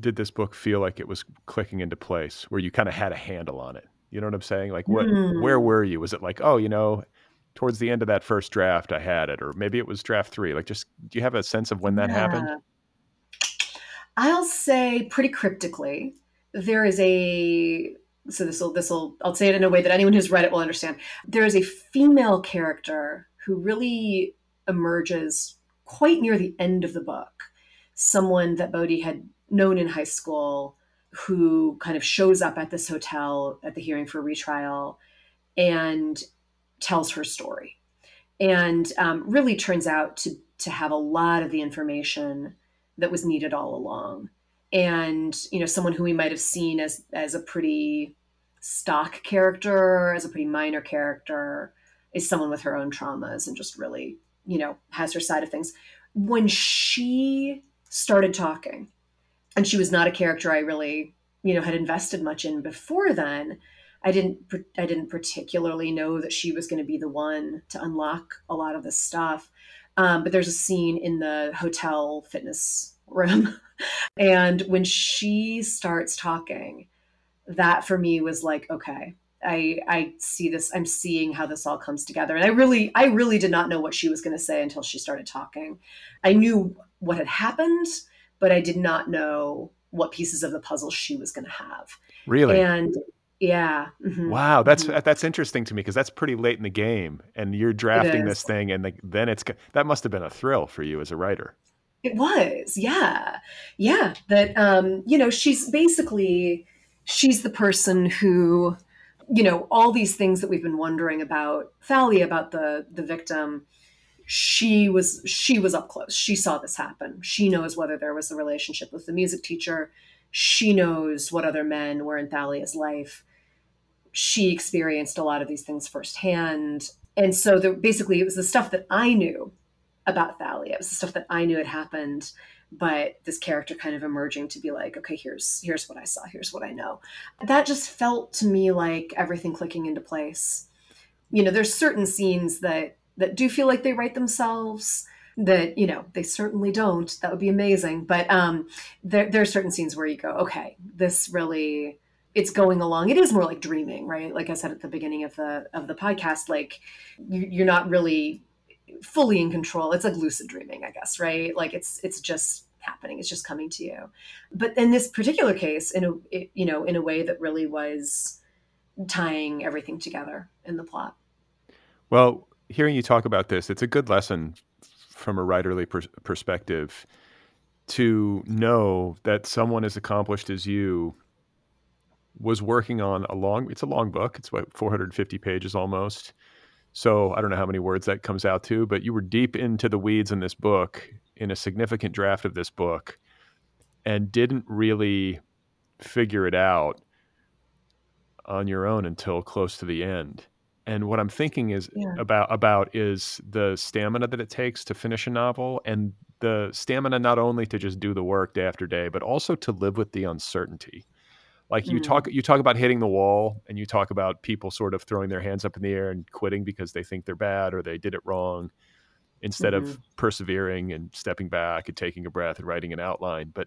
did this book feel like it was clicking into place where you kind of had a handle on it? You know what I'm saying? Like what mm. where were you? Was it like, oh, you know, towards the end of that first draft I had it or maybe it was draft 3. Like just do you have a sense of when that yeah. happened? I'll say pretty cryptically there is a so this will this will I'll say it in a way that anyone who's read it will understand. There is a female character who really emerges quite near the end of the book. Someone that Bodie had known in high school who kind of shows up at this hotel at the hearing for retrial and tells her story. And um, really turns out to to have a lot of the information that was needed all along. And you know someone who we might have seen as as a pretty stock character as a pretty minor character is someone with her own traumas and just really you know has her side of things. When she started talking and she was not a character i really you know had invested much in before then i didn't i didn't particularly know that she was going to be the one to unlock a lot of this stuff um, but there's a scene in the hotel fitness room [LAUGHS] and when she starts talking, that for me was like, okay, I I see this. I'm seeing how this all comes together. And I really I really did not know what she was going to say until she started talking. I knew what had happened, but I did not know what pieces of the puzzle she was going to have. Really? And yeah. Mm-hmm. Wow, that's mm-hmm. that's interesting to me because that's pretty late in the game, and you're drafting this thing, and the, then it's that must have been a thrill for you as a writer. It was, yeah, yeah. That um, you know, she's basically she's the person who, you know, all these things that we've been wondering about Thalia, about the the victim. She was she was up close. She saw this happen. She knows whether there was a relationship with the music teacher. She knows what other men were in Thalia's life. She experienced a lot of these things firsthand. And so the, basically it was the stuff that I knew about Thalia. It was the stuff that I knew had happened, but this character kind of emerging to be like, okay, here's here's what I saw, here's what I know. That just felt to me like everything clicking into place. You know, there's certain scenes that that do feel like they write themselves that you know they certainly don't that would be amazing but um there, there are certain scenes where you go okay this really it's going along it is more like dreaming right like i said at the beginning of the of the podcast like you, you're not really fully in control. It's like lucid dreaming, I guess, right? Like it's it's just happening. It's just coming to you. But in this particular case, in a it, you know in a way that really was tying everything together in the plot. Well, hearing you talk about this, it's a good lesson from a writerly per- perspective to know that someone as accomplished as you was working on a long it's a long book it's what 450 pages almost so I don't know how many words that comes out to, but you were deep into the weeds in this book, in a significant draft of this book, and didn't really figure it out on your own until close to the end. And what I'm thinking is yeah. about about is the stamina that it takes to finish a novel and the stamina not only to just do the work day after day, but also to live with the uncertainty like you mm. talk you talk about hitting the wall and you talk about people sort of throwing their hands up in the air and quitting because they think they're bad or they did it wrong instead mm-hmm. of persevering and stepping back and taking a breath and writing an outline but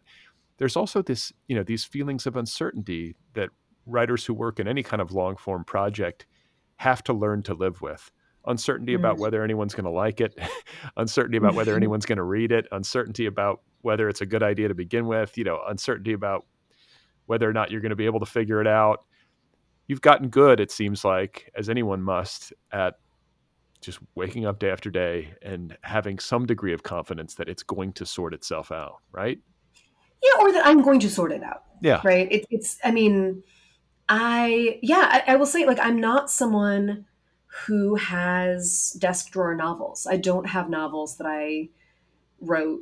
there's also this you know these feelings of uncertainty that writers who work in any kind of long form project have to learn to live with uncertainty about mm. whether anyone's going to like it [LAUGHS] uncertainty about whether [LAUGHS] anyone's going to read it uncertainty about whether it's a good idea to begin with you know uncertainty about whether or not you're going to be able to figure it out. You've gotten good, it seems like, as anyone must, at just waking up day after day and having some degree of confidence that it's going to sort itself out, right? Yeah, or that I'm going to sort it out. Yeah. Right. It, it's, I mean, I, yeah, I, I will say, like, I'm not someone who has desk drawer novels. I don't have novels that I wrote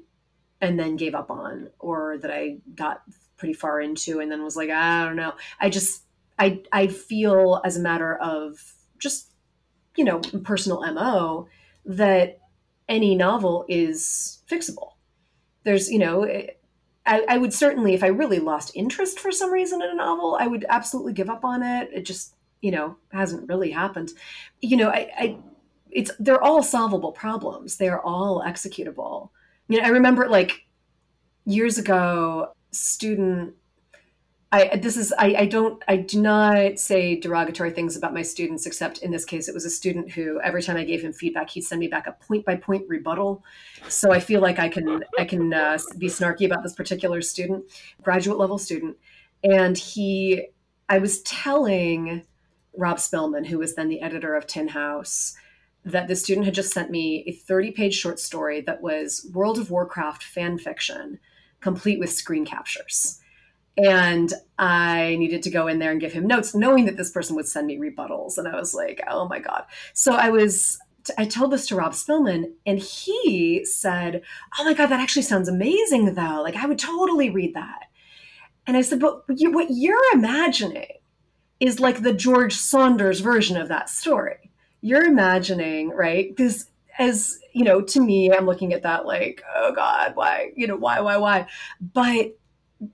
and then gave up on or that I got pretty far into and then was like, I don't know. I just I I feel as a matter of just you know personal mo that any novel is fixable. There's you know. Eh, I, I would certainly, if I really lost interest for some reason in a novel, I would absolutely give up on it. It just, you know, hasn't really happened. You know, I, I it's they're all solvable problems. They're all executable. You know, I remember like years ago student I this is I, I don't I do not say derogatory things about my students except in this case it was a student who every time I gave him feedback he'd send me back a point by point rebuttal. So I feel like I can I can uh, be snarky about this particular student, graduate level student, and he I was telling Rob Spillman, who was then the editor of Tin House, that the student had just sent me a 30 page short story that was World of Warcraft fan fiction, complete with screen captures and I needed to go in there and give him notes, knowing that this person would send me rebuttals. And I was like, oh my God. So I was, I told this to Rob Spillman, and he said, oh my God, that actually sounds amazing, though. Like, I would totally read that. And I said, but you, what you're imagining is like the George Saunders version of that story. You're imagining, right? Because as you know, to me, I'm looking at that like, oh God, why, you know, why, why, why? But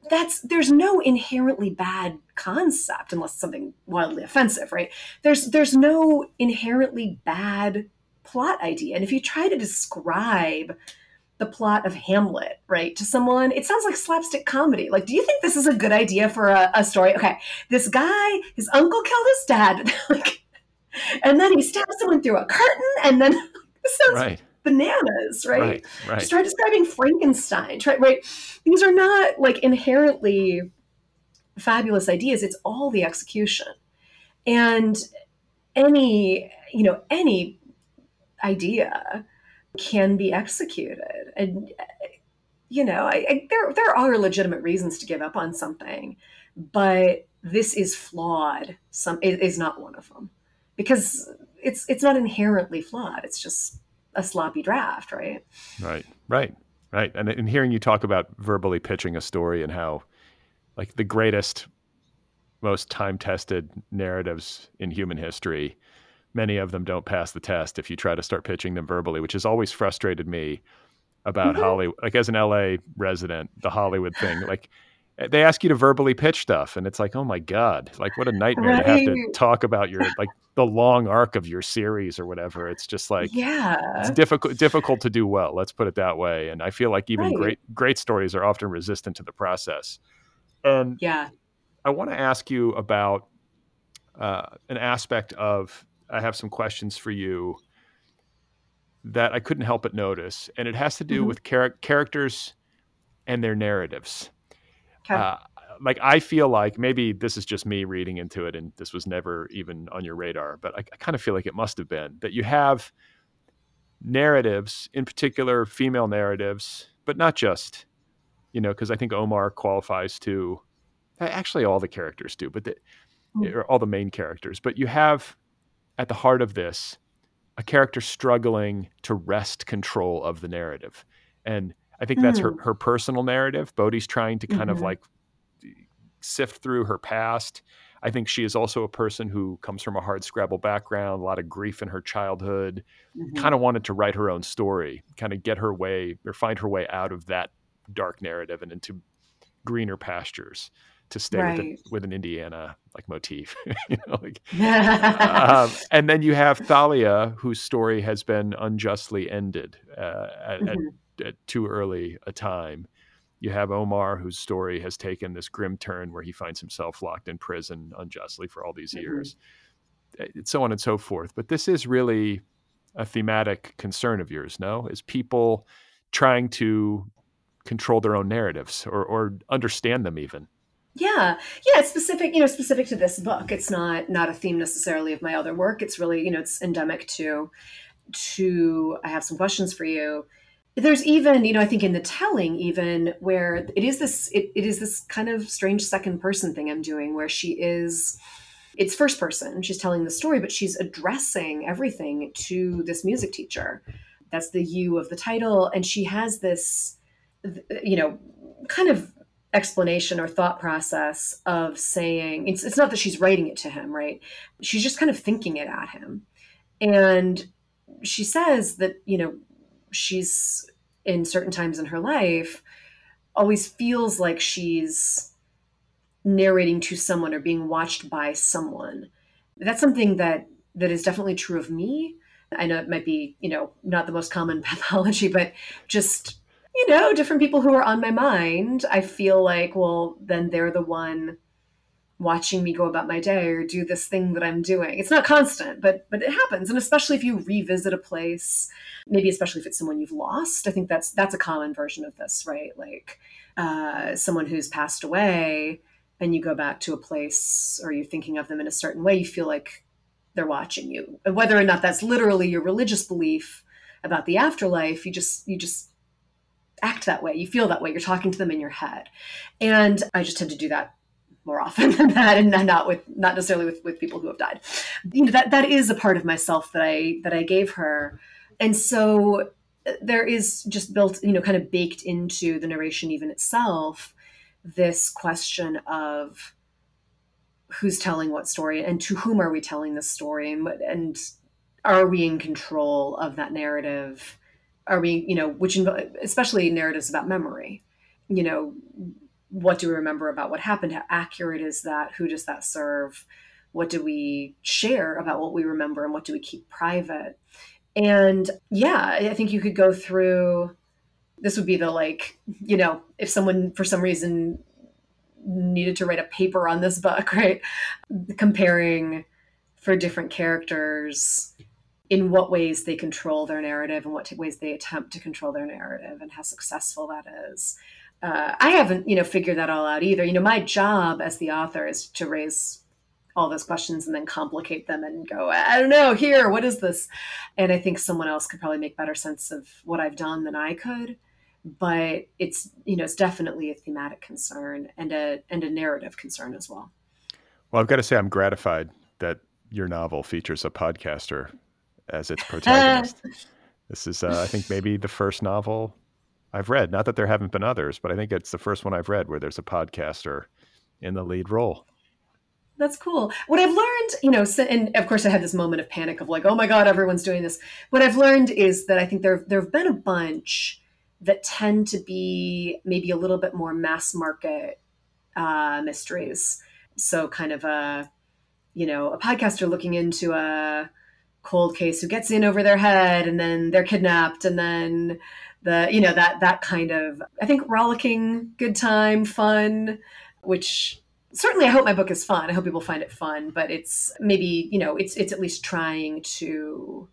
that's there's no inherently bad concept unless something wildly offensive right? There's there's no inherently bad plot idea. And if you try to describe the plot of hamlet right to someone it sounds like slapstick comedy. Like do you think this is a good idea for a, a story? Okay this guy his uncle killed his dad. [LAUGHS] Like and then he stabbed someone through a curtain and then [LAUGHS] sounds right bananas, right? Right. right. Start describing Frankenstein. Try, right. These are not like inherently fabulous ideas. It's all the execution. And any, you know, any idea can be executed. And you know, I, I, there there are legitimate reasons to give up on something, but this is flawed. Some is not one of them because it's it's not inherently flawed. It's just a sloppy draft, right? Right, right, right. And in hearing you talk about verbally pitching a story and how, like, the greatest, most time tested narratives in human history, many of them don't pass the test if you try to start pitching them verbally, which has always frustrated me about mm-hmm. Hollywood. Like, as an LA resident, the Hollywood thing, like, they ask you to verbally pitch stuff and it's like oh my god like what a nightmare right. to have to talk about your like the long arc of your series or whatever. It's just like yeah, it's difficult difficult to do well. Let's put it that way. And I feel like even right. great great stories are often resistant to the process. And yeah, I want to ask you about uh, an aspect of. I have some questions for you that I couldn't help but notice, and it has to do mm-hmm. with char- characters and their narratives. Okay. Uh, like I feel like maybe this is just me reading into it, and this was never even on your radar, but I, I kind of feel like it must have been that you have narratives, in particular female narratives, but not just, you know, because I think Omar qualifies to actually all the characters do, but the, mm. or all the main characters. But you have at the heart of this a character struggling to wrest control of the narrative, and I think that's mm. her her personal narrative. Bodie's trying to kind mm-hmm. of like sift through her past. I think she is also a person who comes from a hard scrabble background, a lot of grief in her childhood, mm-hmm. kind of wanted to write her own story, kind of get her way or find her way out of that dark narrative and into greener pastures to stay right. with, a, with, an Indiana like motif, [LAUGHS] you know, like, [LAUGHS] um, and then you have Thalia, whose story has been unjustly ended uh, at, mm-hmm. at, at, too early a time you have Omar, whose story has taken this grim turn where he finds himself locked in prison unjustly for all these mm-hmm. years, mm-hmm. so on and so forth. But this is really a thematic concern of yours, no? Is people trying to control their own narratives or, or understand them even? Yeah, yeah, it's specific, you know, specific to this book. It's not not a theme necessarily of my other work. It's really, you know, it's endemic to to. I have some questions for you there's even you know i think in the telling even where it is this it, it is this kind of strange second person thing i'm doing where she is it's first person she's telling the story but she's addressing everything to this music teacher. That's the you of the title and she has this you know kind of explanation or thought process of saying it's, it's not that she's writing it to him right? She's just kind of thinking it at him. And she says that you know she's in certain times in her life always feels like she's narrating to someone or being watched by someone. That's something that that is definitely true of me. I know it might be, you know, not the most common [LAUGHS] pathology, but just you know, different people who are on my mind, I feel like, well, then they're the one watching me go about my day or do this thing that I'm doing. It's not constant, but but it happens. And especially if you revisit a place, maybe especially if it's someone you've lost. I think that's that's a common version of this, right? Like uh, someone who's passed away and you go back to a place or you're thinking of them in a certain way, you feel like they're watching you. Whether or not that's literally your religious belief about the afterlife, you just you just act that way. You feel that way. You're talking to them in your head. And I just tend to do that more often [LAUGHS] than that and not with not necessarily with, with people who have died. You know that that is a part of myself that i that i gave her. And so uh, there is just built you know kind of baked into the narration even itself this question of who's telling what story and to whom are we telling this story and and are we in control of that narrative? Are we you know which especially narratives about memory you know what do we remember about what happened? How accurate is that? Who does that serve? What do we share about what we remember and what do we keep private? And yeah, I think you could go through this would be the like, you know, if someone for some reason needed to write a paper on this book, [LAUGHS] right? Comparing for different characters in what ways they control their narrative and what ways they attempt to control their narrative and how successful that is uh, I haven't, you know, figured that all out either. You know, my job as the author is to raise all those questions and then complicate them and go, I don't know, here, what is this? And I think someone else could probably make better sense of what I've done than I could. But it's, you know, it's definitely a thematic concern and a and a narrative concern as well. Well, I've got to say, I'm gratified that your novel features a podcaster as its [LAUGHS] protagonist. this is, uh, I think, maybe the first novel I've read. Not that there haven't been others, but I think it's the first one I've read where there's a podcaster in the lead role. That's cool. What I've learned, you know, and of course I had this moment of panic of like, oh my god, everyone's doing this. What I've learned is that I think there there have been a bunch that tend to be maybe a little bit more mass market uh, mysteries. So kind of a, you know, a podcaster looking into a cold case who gets in over their head and then they're kidnapped and then the you know that that kind of I think rollicking, good time, fun, which certainly I hope my book is fun. I hope people find it fun, but it's maybe you know it's it's at least trying to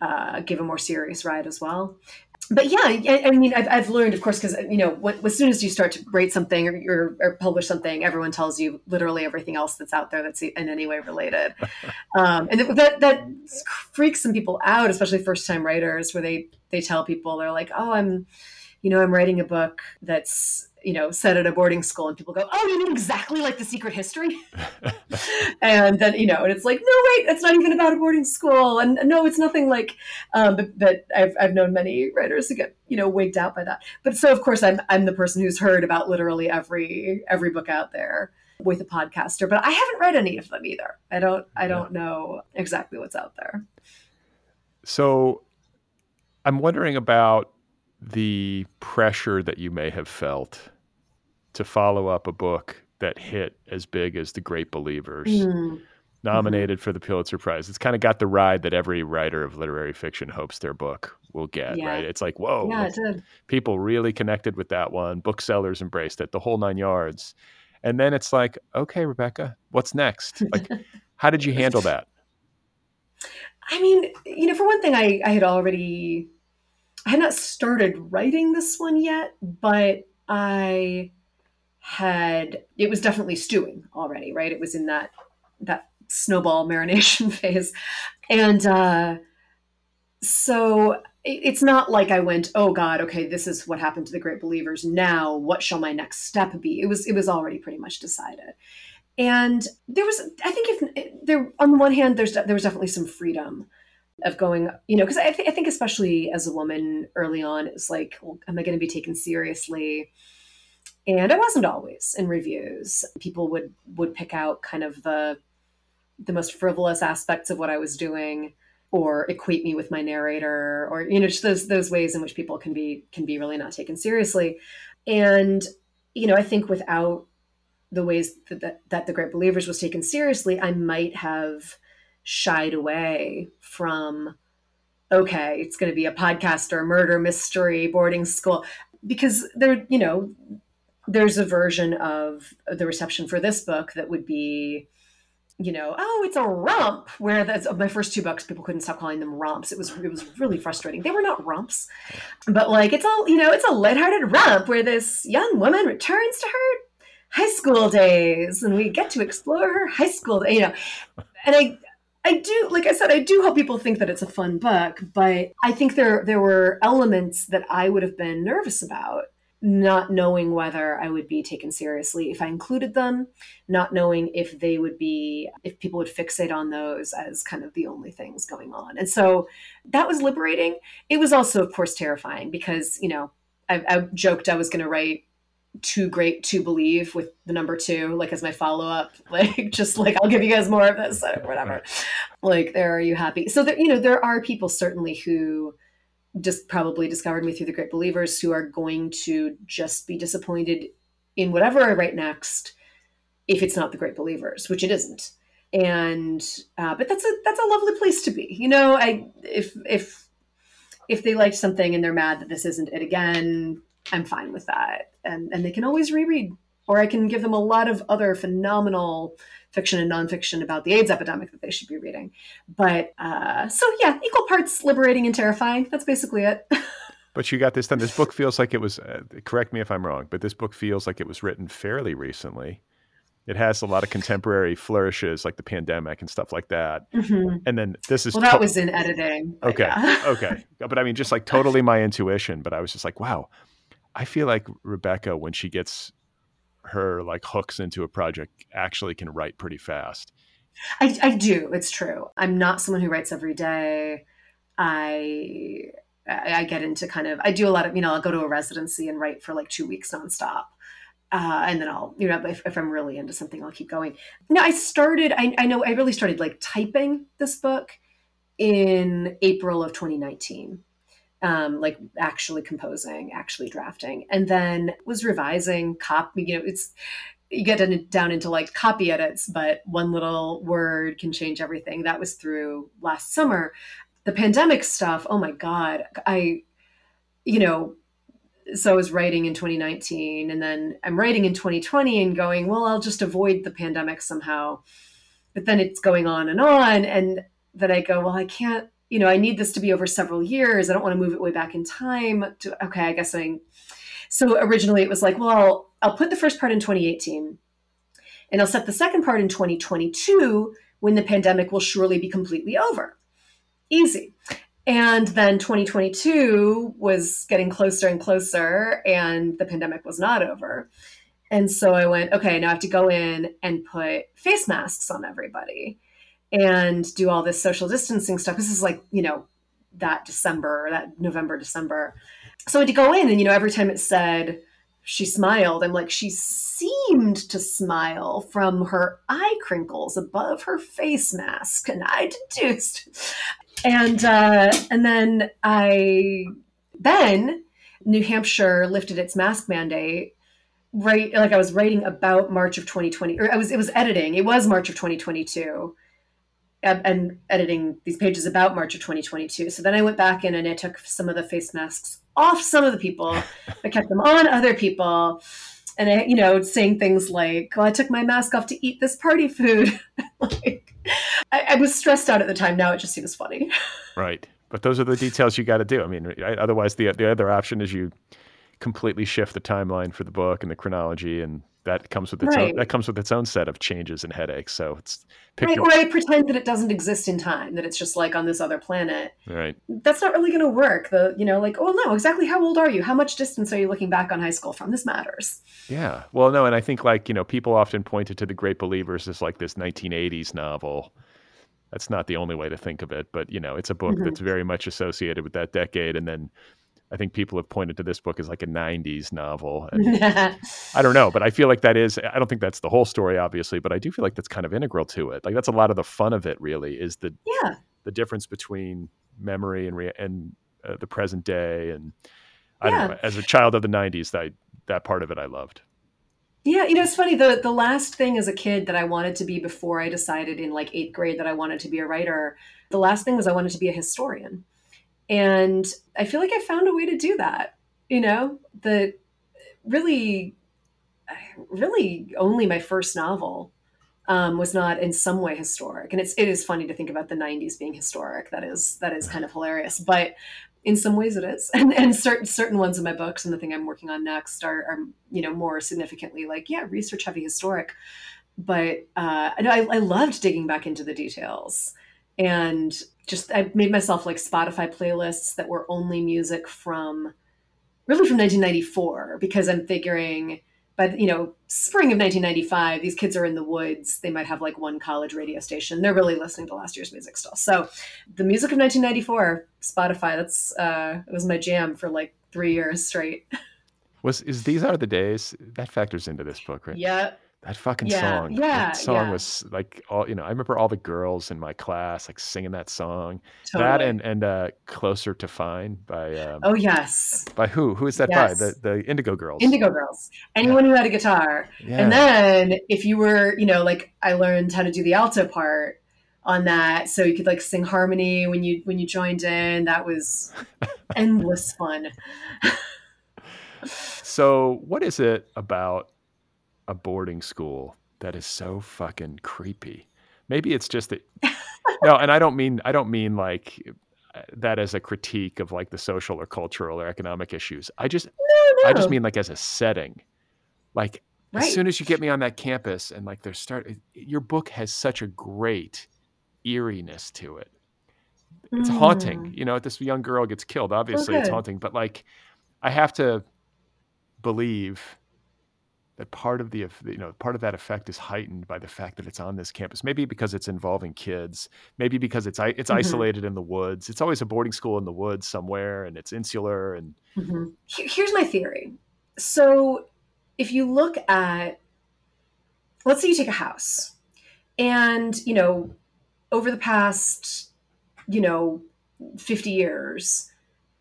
uh, give a more serious ride as well but yeah, I, I mean, I've, I've, learned, of course, because you know, what, as soon as you start to write something or, or, or, publish something, everyone tells you literally everything else that's out there that's in any way related, [LAUGHS] um, and that that freaks some people out, especially first time writers, where they they tell people they're like, oh, I'm, you know, I'm writing a book that's you know, set at a boarding school and people go, Oh, you mean exactly like the secret history? [LAUGHS] and then, you know, and it's like, no, wait, it's not even about a boarding school. And no, it's nothing like, um, but, but I've, I've known many writers who get, you know, wigged out by that. But so of course I'm, I'm the person who's heard about literally every, every book out there with a podcaster, but I haven't read any of them either. I don't, I don't know exactly what's out there. So I'm wondering about the pressure that you may have felt to follow up a book that hit as big as The Great Believers, mm-hmm. nominated mm-hmm. for the Pulitzer Prize. It's kind of got the ride that every writer of literary fiction hopes their book will get, yeah. right? It's like, whoa, yeah, it people really connected with that one. Booksellers embraced it, the whole nine yards. And then it's like, okay, Rebecca, what's next? Like, [LAUGHS] how did you handle that? I mean, you know, for one thing, I, I had already I had not started writing this one yet, but I had it was definitely stewing already, right? It was in that that snowball [LAUGHS] marination phase. And uh so it's not like I went, oh God, okay, this is what happened to the great believers. Now, what shall my next step be? It was it was already pretty much decided, and there was, I think, if there on the one hand, there's there was definitely some freedom of going, you know, because I, th- I think especially as a woman early on, it was like, well, am I going to be taken seriously? And I wasn't always in reviews. People would would pick out kind of the the most frivolous aspects of what I was doing, or equate me with my narrator, or you know, just those those ways in which people can be can be really not taken seriously. And you know, I think without the ways that, that, that the Great Believers was taken seriously, I might have shied away from okay, it's going to be a podcast or a murder mystery boarding school because there, you know, there's a version of the reception for this book that would be you know, oh, it's a romp. Where that's my first two books, people couldn't stop calling them romps. It was it was really frustrating. They were not romps, but like it's all you know, it's a lighthearted romp where this young woman returns to her high school days, and we get to explore her high school. You know, and I I do, like I said, I do hope people think that it's a fun book, but I think there there were elements that I would have been nervous about not knowing whether I would be taken seriously if I included them, not knowing if they would be, if people would fixate on those as kind of the only things going on. And so that was liberating. It was also, of course, terrifying because, you know, I, I joked I was going to write too great to believe with the number two, like as my follow up, [LAUGHS] like just like I'll give you guys more of this, or whatever. Like, there are you happy? So that you know, there are people certainly who just probably discovered me through the great believers who are going to just be disappointed in whatever I write next if it's not the great believers, which it isn't. And uh, but that's a that's a lovely place to be. You know, I if if if they like something and they're mad that this isn't it again, I'm fine with that. And and they can always reread. Or I can give them a lot of other phenomenal fiction and nonfiction about the AIDS epidemic that they should be reading. But uh, so yeah, equal parts liberating and terrifying. That's basically it. [LAUGHS] but you got this done. This book feels like it was. Uh, correct me if I'm wrong, but this book feels like it was written fairly recently. It has a lot of contemporary flourishes, like the pandemic and stuff like that. Mm-hmm. And then this is well, that to- was in editing. Okay, yeah. [LAUGHS] okay, but I mean, just like totally my intuition. But I was just like, wow, I feel like Rebecca when she gets her like hooks into a project actually can write pretty fast. I, I do. It's true. I'm not someone who writes every day. I I get into kind of I do a lot of you know I'll go to a residency and write for like two weeks nonstop. Uh, and then I'll, you know, if, if, I'm really into something, I'll keep going. No, I started, I, I know I really started like typing this book in April of 2019 um, like actually composing, actually drafting, and then was revising, copy. You know, it's you get down into like copy edits, but one little word can change everything. That was through last summer. The pandemic stuff. Oh my god, I, you know, so I was writing in 2019, and then I'm writing in 2020, and going, well, I'll just avoid the pandemic somehow. But then it's going on and on, and then I go, well, I can't you know, I need this to be over several years. I don't want to move it way back in time. To, okay, I guess I. So originally it was like, well, I'll put the first part in 2018 and I'll set the second part in 2022 when the pandemic will surely be completely over. Easy. And then 2022 was getting closer and closer, and the pandemic was not over. And so I went, okay, now I have to go in and put face masks on everybody and do all this social distancing stuff. This is like, you know, that December, that November, December. So I had to go in and, you know, every time it said she smiled, I'm like, she seemed to smile from her eye crinkles above her face mask. And I deduced. And uh, and then I then New Hampshire lifted its mask mandate right like I was writing about March of 2020 or I was it was editing. It was March of 2022 and editing these pages about March of 2022. So then I went back in and I took some of the face masks off some of the people, [LAUGHS] I kept them on other people. And I, you know, saying things like, "Oh, I took my mask off to eat this party food." [LAUGHS] like, I, I, was stressed out at the time. Now it just seems funny. [LAUGHS] Right, but those are the details you got to do. I mean, otherwise, the the other option is you completely shift the timeline for the book and the chronology, and that comes with its right. own that comes with its own set of changes and headaches. So it's right. Your... Or I pretend that it doesn't exist in time, that it's just like on this other planet. Right. That's not really going to work. The you know like oh no, exactly how old are you? How much distance are you looking back on high school from? This matters. Yeah. Well, no, and I think like you know people often pointed to the Great Believers as like this 1980s novel. That's not the only way to think of it, but you know it's a book mm-hmm. that's very much associated with that decade, and then I think people have pointed to this book as like a 90s novel. [LAUGHS] I don't know, but I feel like that is, I don't think that's the whole story, obviously, but I do feel like that's kind of integral to it. Like that's a lot of the fun of it, really, is the, yeah. the difference between memory and, re- and uh, the present day. And I yeah. don't know, as a child of the 90s, that, that part of it I loved. Yeah, you know, it's funny. The the last thing as a kid that I wanted to be before I decided in like eighth grade that I wanted to be a writer, the last thing was I wanted to be a historian And I feel like I found a way to do that, you know, that really, really only my first novel um, was not in some way historic. And it's it is funny to think about the '90s being historic. That is that is kind of hilarious. But in some ways, it is. [LAUGHS] And and certain certain ones of my books and the thing I'm working on next are, are you know more significantly like yeah research heavy historic. But uh, I, I loved digging back into the details and just I made myself like Spotify playlists that were only music from really from 1994 because I'm figuring but you know spring of 1995 these kids are in the woods. They might have like one college radio station. They're really listening to last year's music still. So the music of 1994 spotify that's uh it was my jam for like three years straight. Was is these are the days that factors into this book right? Yeah that fucking Yeah, song. yeah, That song yeah. was like all you know, I remember all the girls in my class like singing that song. Totally. That and and uh Closer to Fine by um Oh yes. by who? Who is that by? The the Indigo Girls. Indigo Girls. Anyone who had a guitar. Yeah. And then if you were, you know, like I learned how to do the alto part on that, so you could like sing harmony when you when you joined in. That was [LAUGHS] endless fun. [LAUGHS] So, what is it about a boarding school that is so fucking creepy? Maybe it's just that [LAUGHS] No, and I don't mean I don't mean like that as a critique of like the social or cultural or economic issues. I just No, I just mean like as a setting. Like as soon as you get me on that campus and like there's start your book has such a great eeriness to it. It's haunting. Mm. You know, this young girl gets killed. Obviously it's haunting, but like I have to believe that part of the you know part of that effect is heightened by the fact that it's on this campus maybe because it's involving kids maybe because it's it's Mhm. isolated in the woods it's always a boarding school in the woods somewhere and it's insular and Mhm. Here's my theory. So, if you look at, let's say you take a house, and you know, over the past, you know, 50 years,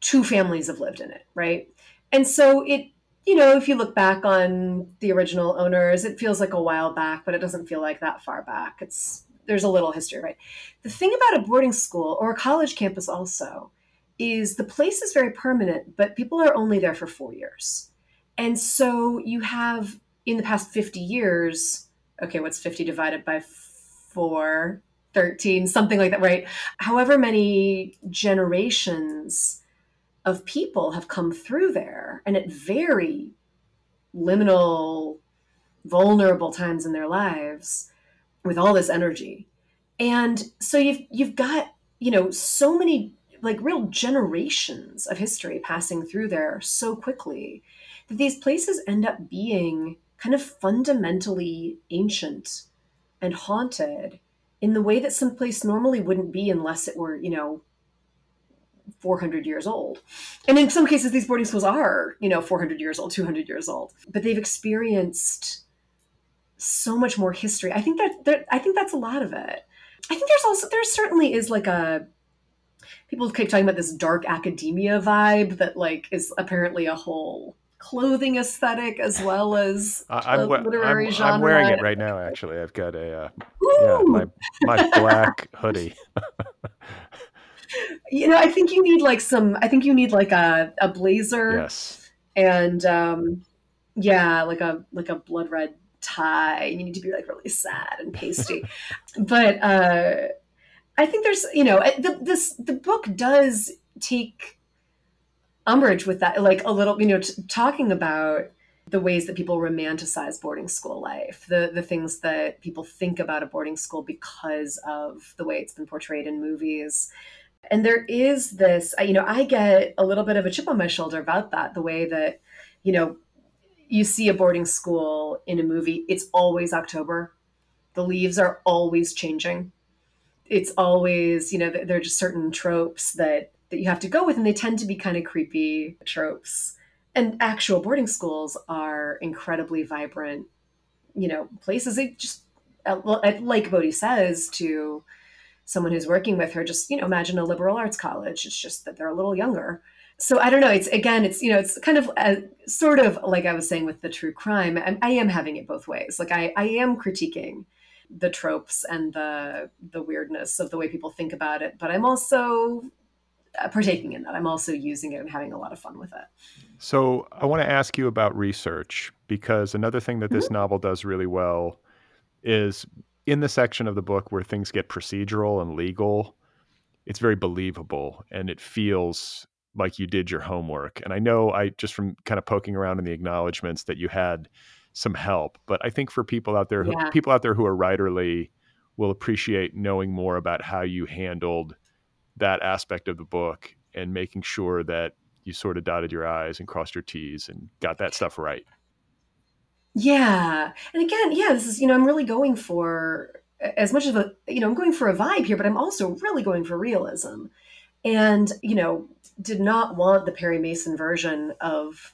two families have lived in it, right? And so it, you know, if you look back on the original owners, it feels like a while back, but it doesn't feel like that far back. It's there's a little history, right? The thing about a boarding school or a college campus also is the place is very permanent, but people are only there for four years. And so you have in the past 50 years, okay, what's 50 divided by four? 13, something like that, right? However many generations of people have come through there and at very liminal, vulnerable times in their lives with all this energy. And so you've you've got, you know, so many like real generations of history passing through there so quickly that these places end up being kind of fundamentally ancient and haunted in the way that some place normally wouldn't be unless it were, you know, 400 years old. And in some cases, these boarding schools are, you know, 400 years old, 200 years old, but they've experienced so much more history. I think that, that I think that's a lot of it. I think there's also there certainly is like a people keep talking about this dark academia vibe that like is apparently a whole clothing aesthetic as well as I'm, a literary I'm, genre. I'm wearing it right now actually i've got a uh, yeah my my black hoodie [LAUGHS] you know, I think you need like some. I think you need like a a blazer yes and um, yeah, like a like a blood red tie. You need to be like really sad and pasty. [LAUGHS] but uh, I think there's you know the, this the book does take umbrage with that, like a little you know t- talking about the ways that people romanticize boarding school life, the the things that people think about a boarding school because of the way it's been portrayed in movies. And there is this, you know, I get a little bit of a chip on my shoulder about that, the way that, you know, you see a boarding school in a movie, it's always October. The leaves are always changing. It's always, you know, there are just certain tropes that that you have to go with, and they tend to be kind of creepy tropes. And actual boarding schools are incredibly vibrant, you know, places. They just, like Bodie says to someone who's working with her, just you know, imagine a liberal arts college. It's just that they're a little younger. So I don't know. It's again, it's you know, it's kind of a, sort of like I was saying with the true crime. I, I am having it both ways. Like I, I am critiquing the tropes and the the weirdness of the way people think about it, but I'm also partaking in that. I'm also using it and having a lot of fun with it. So I want to ask you about research because another thing that this mm-hmm. novel does really well is in the section of the book where things get procedural and legal, it's very believable and it feels like you did your homework. And I know I just from kind of poking around in the acknowledgments that you had some help, but I think for people out there, who, yeah. people out there who are writerly will appreciate knowing more about how you handled that aspect of the book and making sure that you sort of dotted your I's and crossed your T's and got that stuff right. Yeah. And again, yeah, this is, you know, I'm really going for as much of a, you know, I'm going for a vibe here, but I'm also really going for realism. And, you know, did not want the Perry Mason version of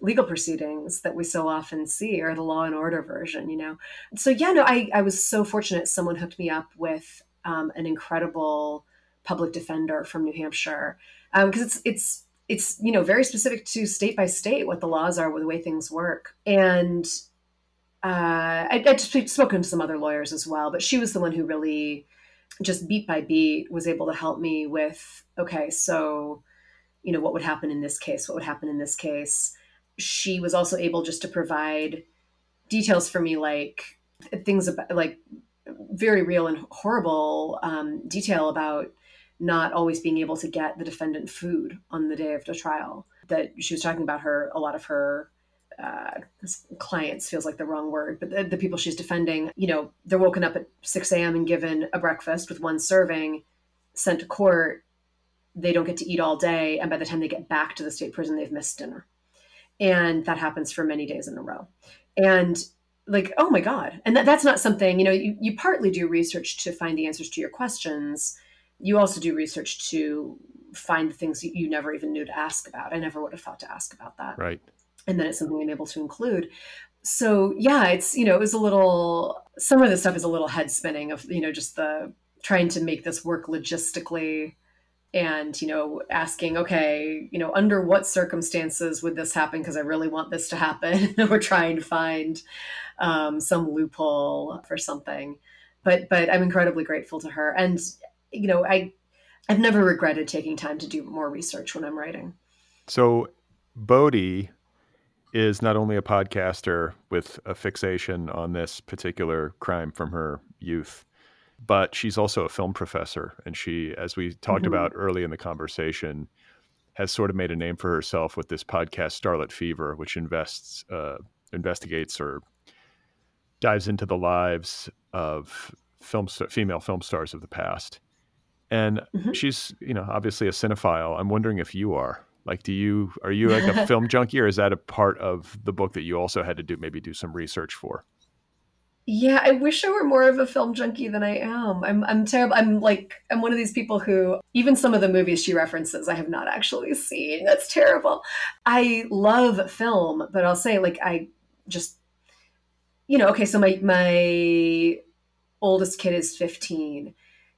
legal proceedings that we so often see or the law and order version, you know. So yeah, no, I, I was so fortunate someone hooked me up with um, an incredible public defender from New Hampshire. because um, it's it's it's you know very specific to state by state what the laws are, the way things work, and uh, I, I just spoken to some other lawyers as well, but she was the one who really just beat by beat was able to help me with okay, so you know what would happen in this case, what would happen in this case. She was also able just to provide details for me like things about like very real and horrible um, detail about not always being able to get the defendant food on the day of the trial. That she was talking about her, a lot of her uh, clients feels like the wrong word, but the, the, people she's defending, you know, they're woken up at 6 a.m. and given a breakfast with one serving, sent to court. They don't get to eat all day. And by the time they get back to the state prison, they've missed dinner. And that happens for many days in a row. And like, oh my God. And that, that's not something, you know, you, you partly do research to find the answers to your questions you also do research to find things that you never even knew to ask about. I never would have thought to ask about that. Right. And then it's something I'm able to include. So yeah, it's you know, it was a little some of the stuff is a little head spinning of, you know, just the trying to make this work logistically and you know asking okay you know under what circumstances would this happen because i really want this to happen [LAUGHS] we're trying to find um, some loophole for something but but i'm incredibly grateful to her and you know, I I've never regretted taking time to do more research when I'm writing. So Bodie is not only a podcaster with a fixation on this particular crime from her youth, but she's also a film professor. And she, as we talked mm-hmm. about early in the conversation, has sort of made a name for herself with this podcast, Starlet Fever, which invests, uh, investigates or dives into the lives of film female film stars of the past. And mm-hmm. she's, you know, obviously a cinephile. I'm wondering if you are. Like, do you are you like a [LAUGHS] film junkie, or is that a part of the book that you also had to do maybe do some research for? Yeah, I wish I were more of a film junkie than I am. I'm I'm terrible. I'm like I'm one of these people who even some of the movies she references I have not actually seen. That's terrible. I love film, but I'll say like I just you know, okay, so my my oldest kid is 15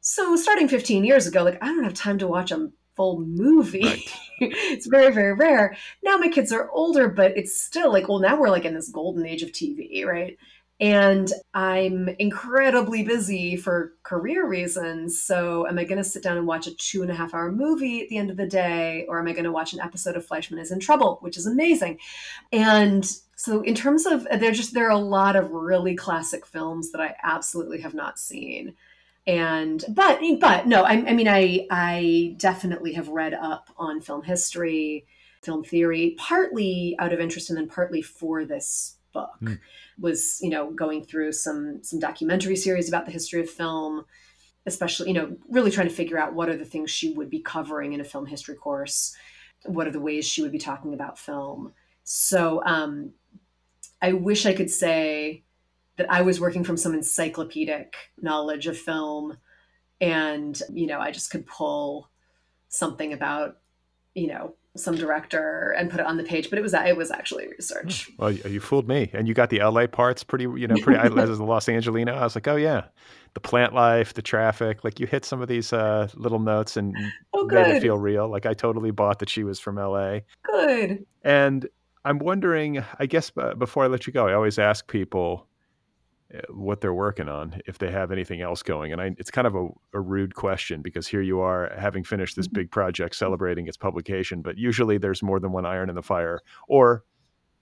so starting 15 years ago, like I don't have time to watch a full movie. Right. [LAUGHS] it's very, very rare. Now my kids are older, but it's still like, well, now we're like in this golden age of TV, right? And I'm incredibly busy for career reasons. So, am I going to sit down and watch a two and a half hour movie at the end of the day? Or am I going to watch an episode of Fleishman is in Trouble, which is amazing? And so, in terms of, there just, there are a lot of really classic films that I absolutely have not seen and but but no I, I, mean i i definitely have read up on film history film theory partly out of interest and then partly for this book. Mm. was you know going through some some documentary series about the history of film especially you know really trying to figure out what are the things she would be covering in a film history course. What are the ways she would be talking about film? So um i wish i could say that I was working from some encyclopedic knowledge of film. And you know I just could pull something about you know some director and put it on the page. But it was it was actually research. Hmm. well you fooled me. And you got the la parts pretty you know pretty I as the los angelino. I was like oh yeah. The plant life the traffic. Like you hit some of these uh, little notes and oh, made it feel real. Like i totally bought that she was from la good. And i'm wondering i guess uh, before i let you go i always ask people what they're working on if they have anything else going. And I, it's kind of a, a, rude question because here you are having finished this mm-hmm. big project celebrating its publication, but usually there's more than one iron in the fire or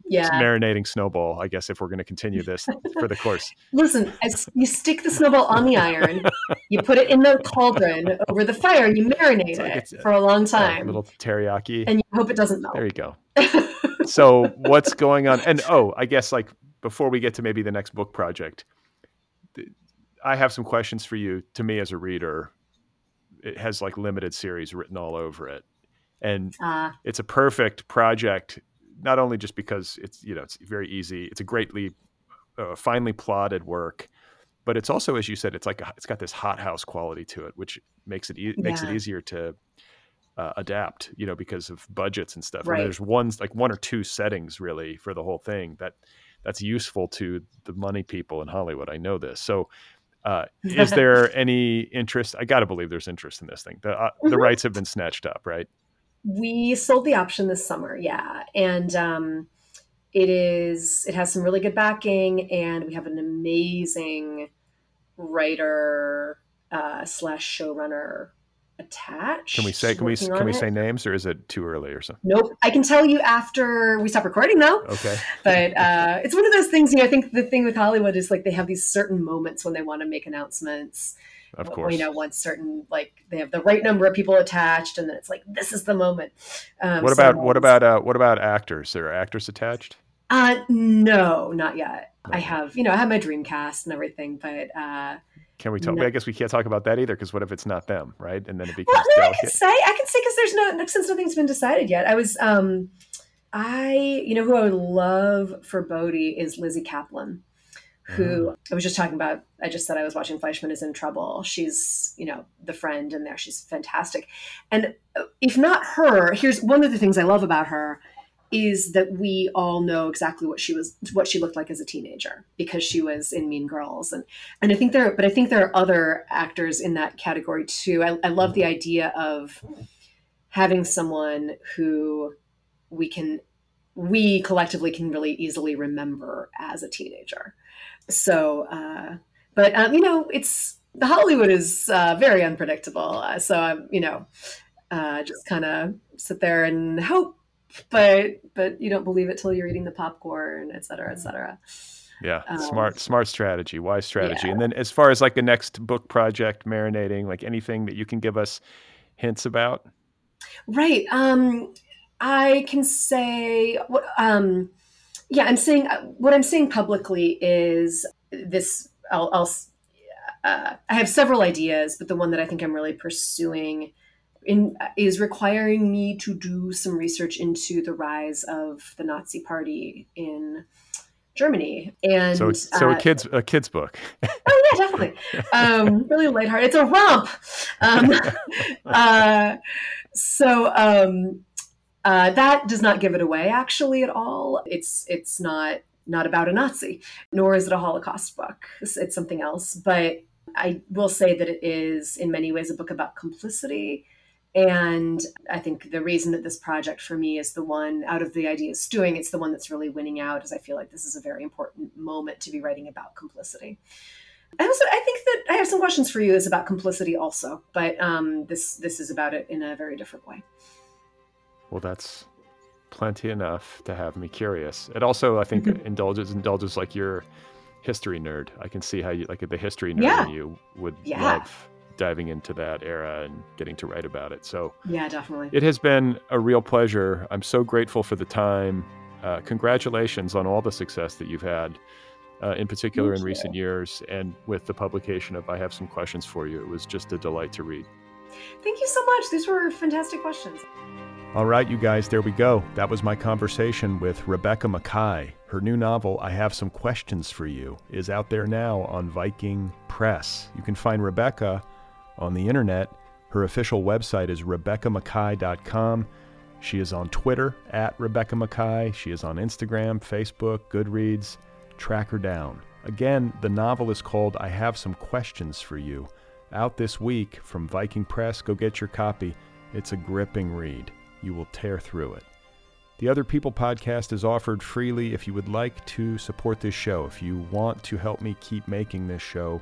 yeah. marinating snowball, I guess, if we're going to continue this for the course. [LAUGHS] Listen, you stick the snowball on the iron, you put it in the cauldron over the fire, you marinate like it for a long time. A little teriyaki. And you hope it doesn't melt. There you go. [LAUGHS] so what's going on? And oh, I guess like before we get to maybe the next book project, I have some questions for you. To me as a reader, it has like limited series written all over it, and uh, it's a perfect project. Not only just because it's you know it's very easy, it's a greatly uh, finely plotted work, but it's also as you said, it's like a, it's got this hothouse quality to it, which makes it e- yeah. makes it easier to uh, adapt, you know, because of budgets and stuff. Right. there's one like one or two settings really for the whole thing that that's useful to the money people in Hollywood. I know this. So, uh, is [LAUGHS] there any interest? I got to believe there's interest in this thing. The, uh, mm-hmm. rights have been snatched up, right? We sold the option this summer, yeah, and um, it is. It has some really good backing, and we have an amazing writer uh, slash showrunner attached. Can we say can we can we say names or is it too early or something? Nope. I can tell you after we stop recording though. Okay. [LAUGHS] But uh, it's one of those things. You know, I think the thing with Hollywood is like they have these certain moments when they want to make announcements. Of course. You know, once certain like they have the right number of people attached, and then it's like this is the moment. Um, what about so what about uh, what about actors? Are actors attached? Uh, no, not yet. I have, you know, I have my dream cast and everything, but uh, can we talk? No. I guess we can't talk about that either because what if it's not them, right? And then it becomes well, no, I can say I can say because there's no since nothing's been decided yet. I was um I you know who I would love for Bodie is Lizzy Caplan, who mm. I was just talking about. I just said I was watching Fleishman is in trouble. She's you know the friend in there. She's fantastic, and uh, if not her, here's one of the things I love about her is that we all know exactly what she was what she looked like as a teenager because she was in mean girls. And and i think there but i think there are other actors in that category too. I, I love the idea of having someone who we can we collectively can really easily remember as a teenager. So uh but um, you know it's the hollywood is uh, very unpredictable. Uh, so i'm you know uh, just kind of sit there and hope but but you don't believe it till you're eating the popcorn, et cetera, et cetera. Yeah, um, smart, smart strategy, wise strategy. Yeah. And then as far as like the next book project, marinating, like anything that you can give us hints about. Right. Um, I can say what. Um, yeah, I'm saying uh, what I'm saying publicly is this. I'll. I'll uh, I have several ideas, but the one that I think I'm really pursuing in, is requiring me to do some research into the rise of the Nazi Party in Germany. And so, so uh, a kids a kids book. oh yeah, definitely. Um, [LAUGHS] really lighthearted. It's a romp. Um, [LAUGHS] uh, so um, uh, that does not give it away actually at all. It's it's not not about a Nazi, nor is it a Holocaust book. It's, it's something else, but. I will say that it is, in many ways, a book about complicity and I think the reason that this project for me is the one out of the ideas stewing, it's the one that's really winning out, is I feel like this is a very important moment to be writing about complicity. I also I think that I have some questions for you is about complicity also, but um, this this is about it in a very different way. Well, that's plenty enough to have me curious. It also I think mm-hmm. indulges indulges like your history nerd. I can see how you like the history nerd yeah. in you would yeah. love diving into that era and getting to write about it. So, yeah, definitely. It has been a real pleasure. I'm so grateful for the time. Uh, congratulations on all the success that you've had, uh, in particular Thank in you. recent years, and with the publication of I Have Some Questions for You. It was just a delight to read. Thank you so much. These were fantastic questions. All right, you guys, there we go. That was my conversation with Rebecca Makkai. Her new novel, I Have Some Questions for You, is out there now on Viking Press. You can find Rebecca on the internet. Her official website is RebeccaMakkai.com. She is on Twitter at Rebecca Makkai. She is on Instagram, Facebook, Goodreads. Track her down. Again, the novel is called I Have Some Questions for You. Out this week from Viking Press. Go get your copy. It's a gripping read. You will tear through it. The Other People podcast is offered freely if you would like to support this show. If you want to help me keep making this show,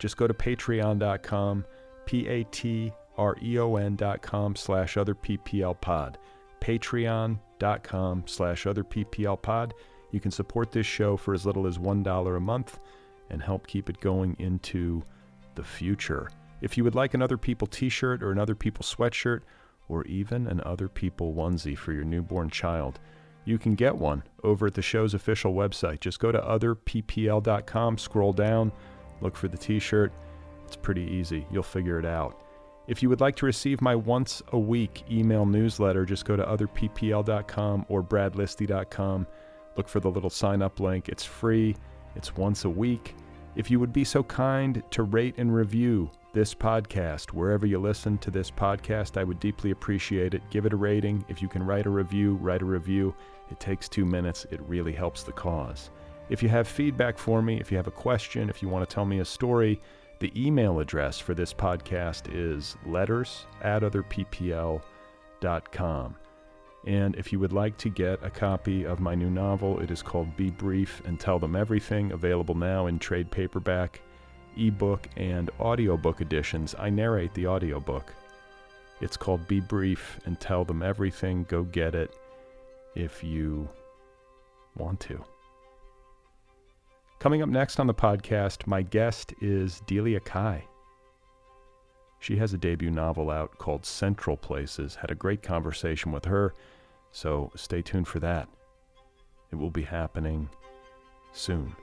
just go to patreon.com, P A T R E O com slash other PPL pod. patreon dot com slash other PPL pod. You can support this show for as little as $1 a month and help keep it going into the future. If you would like an Other People t shirt or an Other People sweatshirt, or even an Other People onesie for your newborn child, you can get one over at the show's official website. Just go to otherppl.com, scroll down, look for the t shirt. It's pretty easy. You'll figure it out. If you would like to receive my once a week email newsletter, just go to otherppl.com or bradlisti.com. Look for the little sign up link. It's free, it's once a week. If you would be so kind to rate and review this podcast, wherever you listen to this podcast, I would deeply appreciate it. Give it a rating. If you can write a review, write a review. It takes two minutes, it really helps the cause. If you have feedback for me, if you have a question, if you want to tell me a story, the email address for this podcast is letters at otherppl.com. And if you would like to get a copy of my new novel, it is called Be Brief and Tell Them Everything, available now in trade paperback, ebook, and audiobook editions. I narrate the audiobook. It's called Be Brief and Tell Them Everything. Go get it if you want to. Coming up next on the podcast, my guest is Delia Cai. She has a debut novel out called Central Places. Had a great conversation with her, so stay tuned for that. It will be happening soon.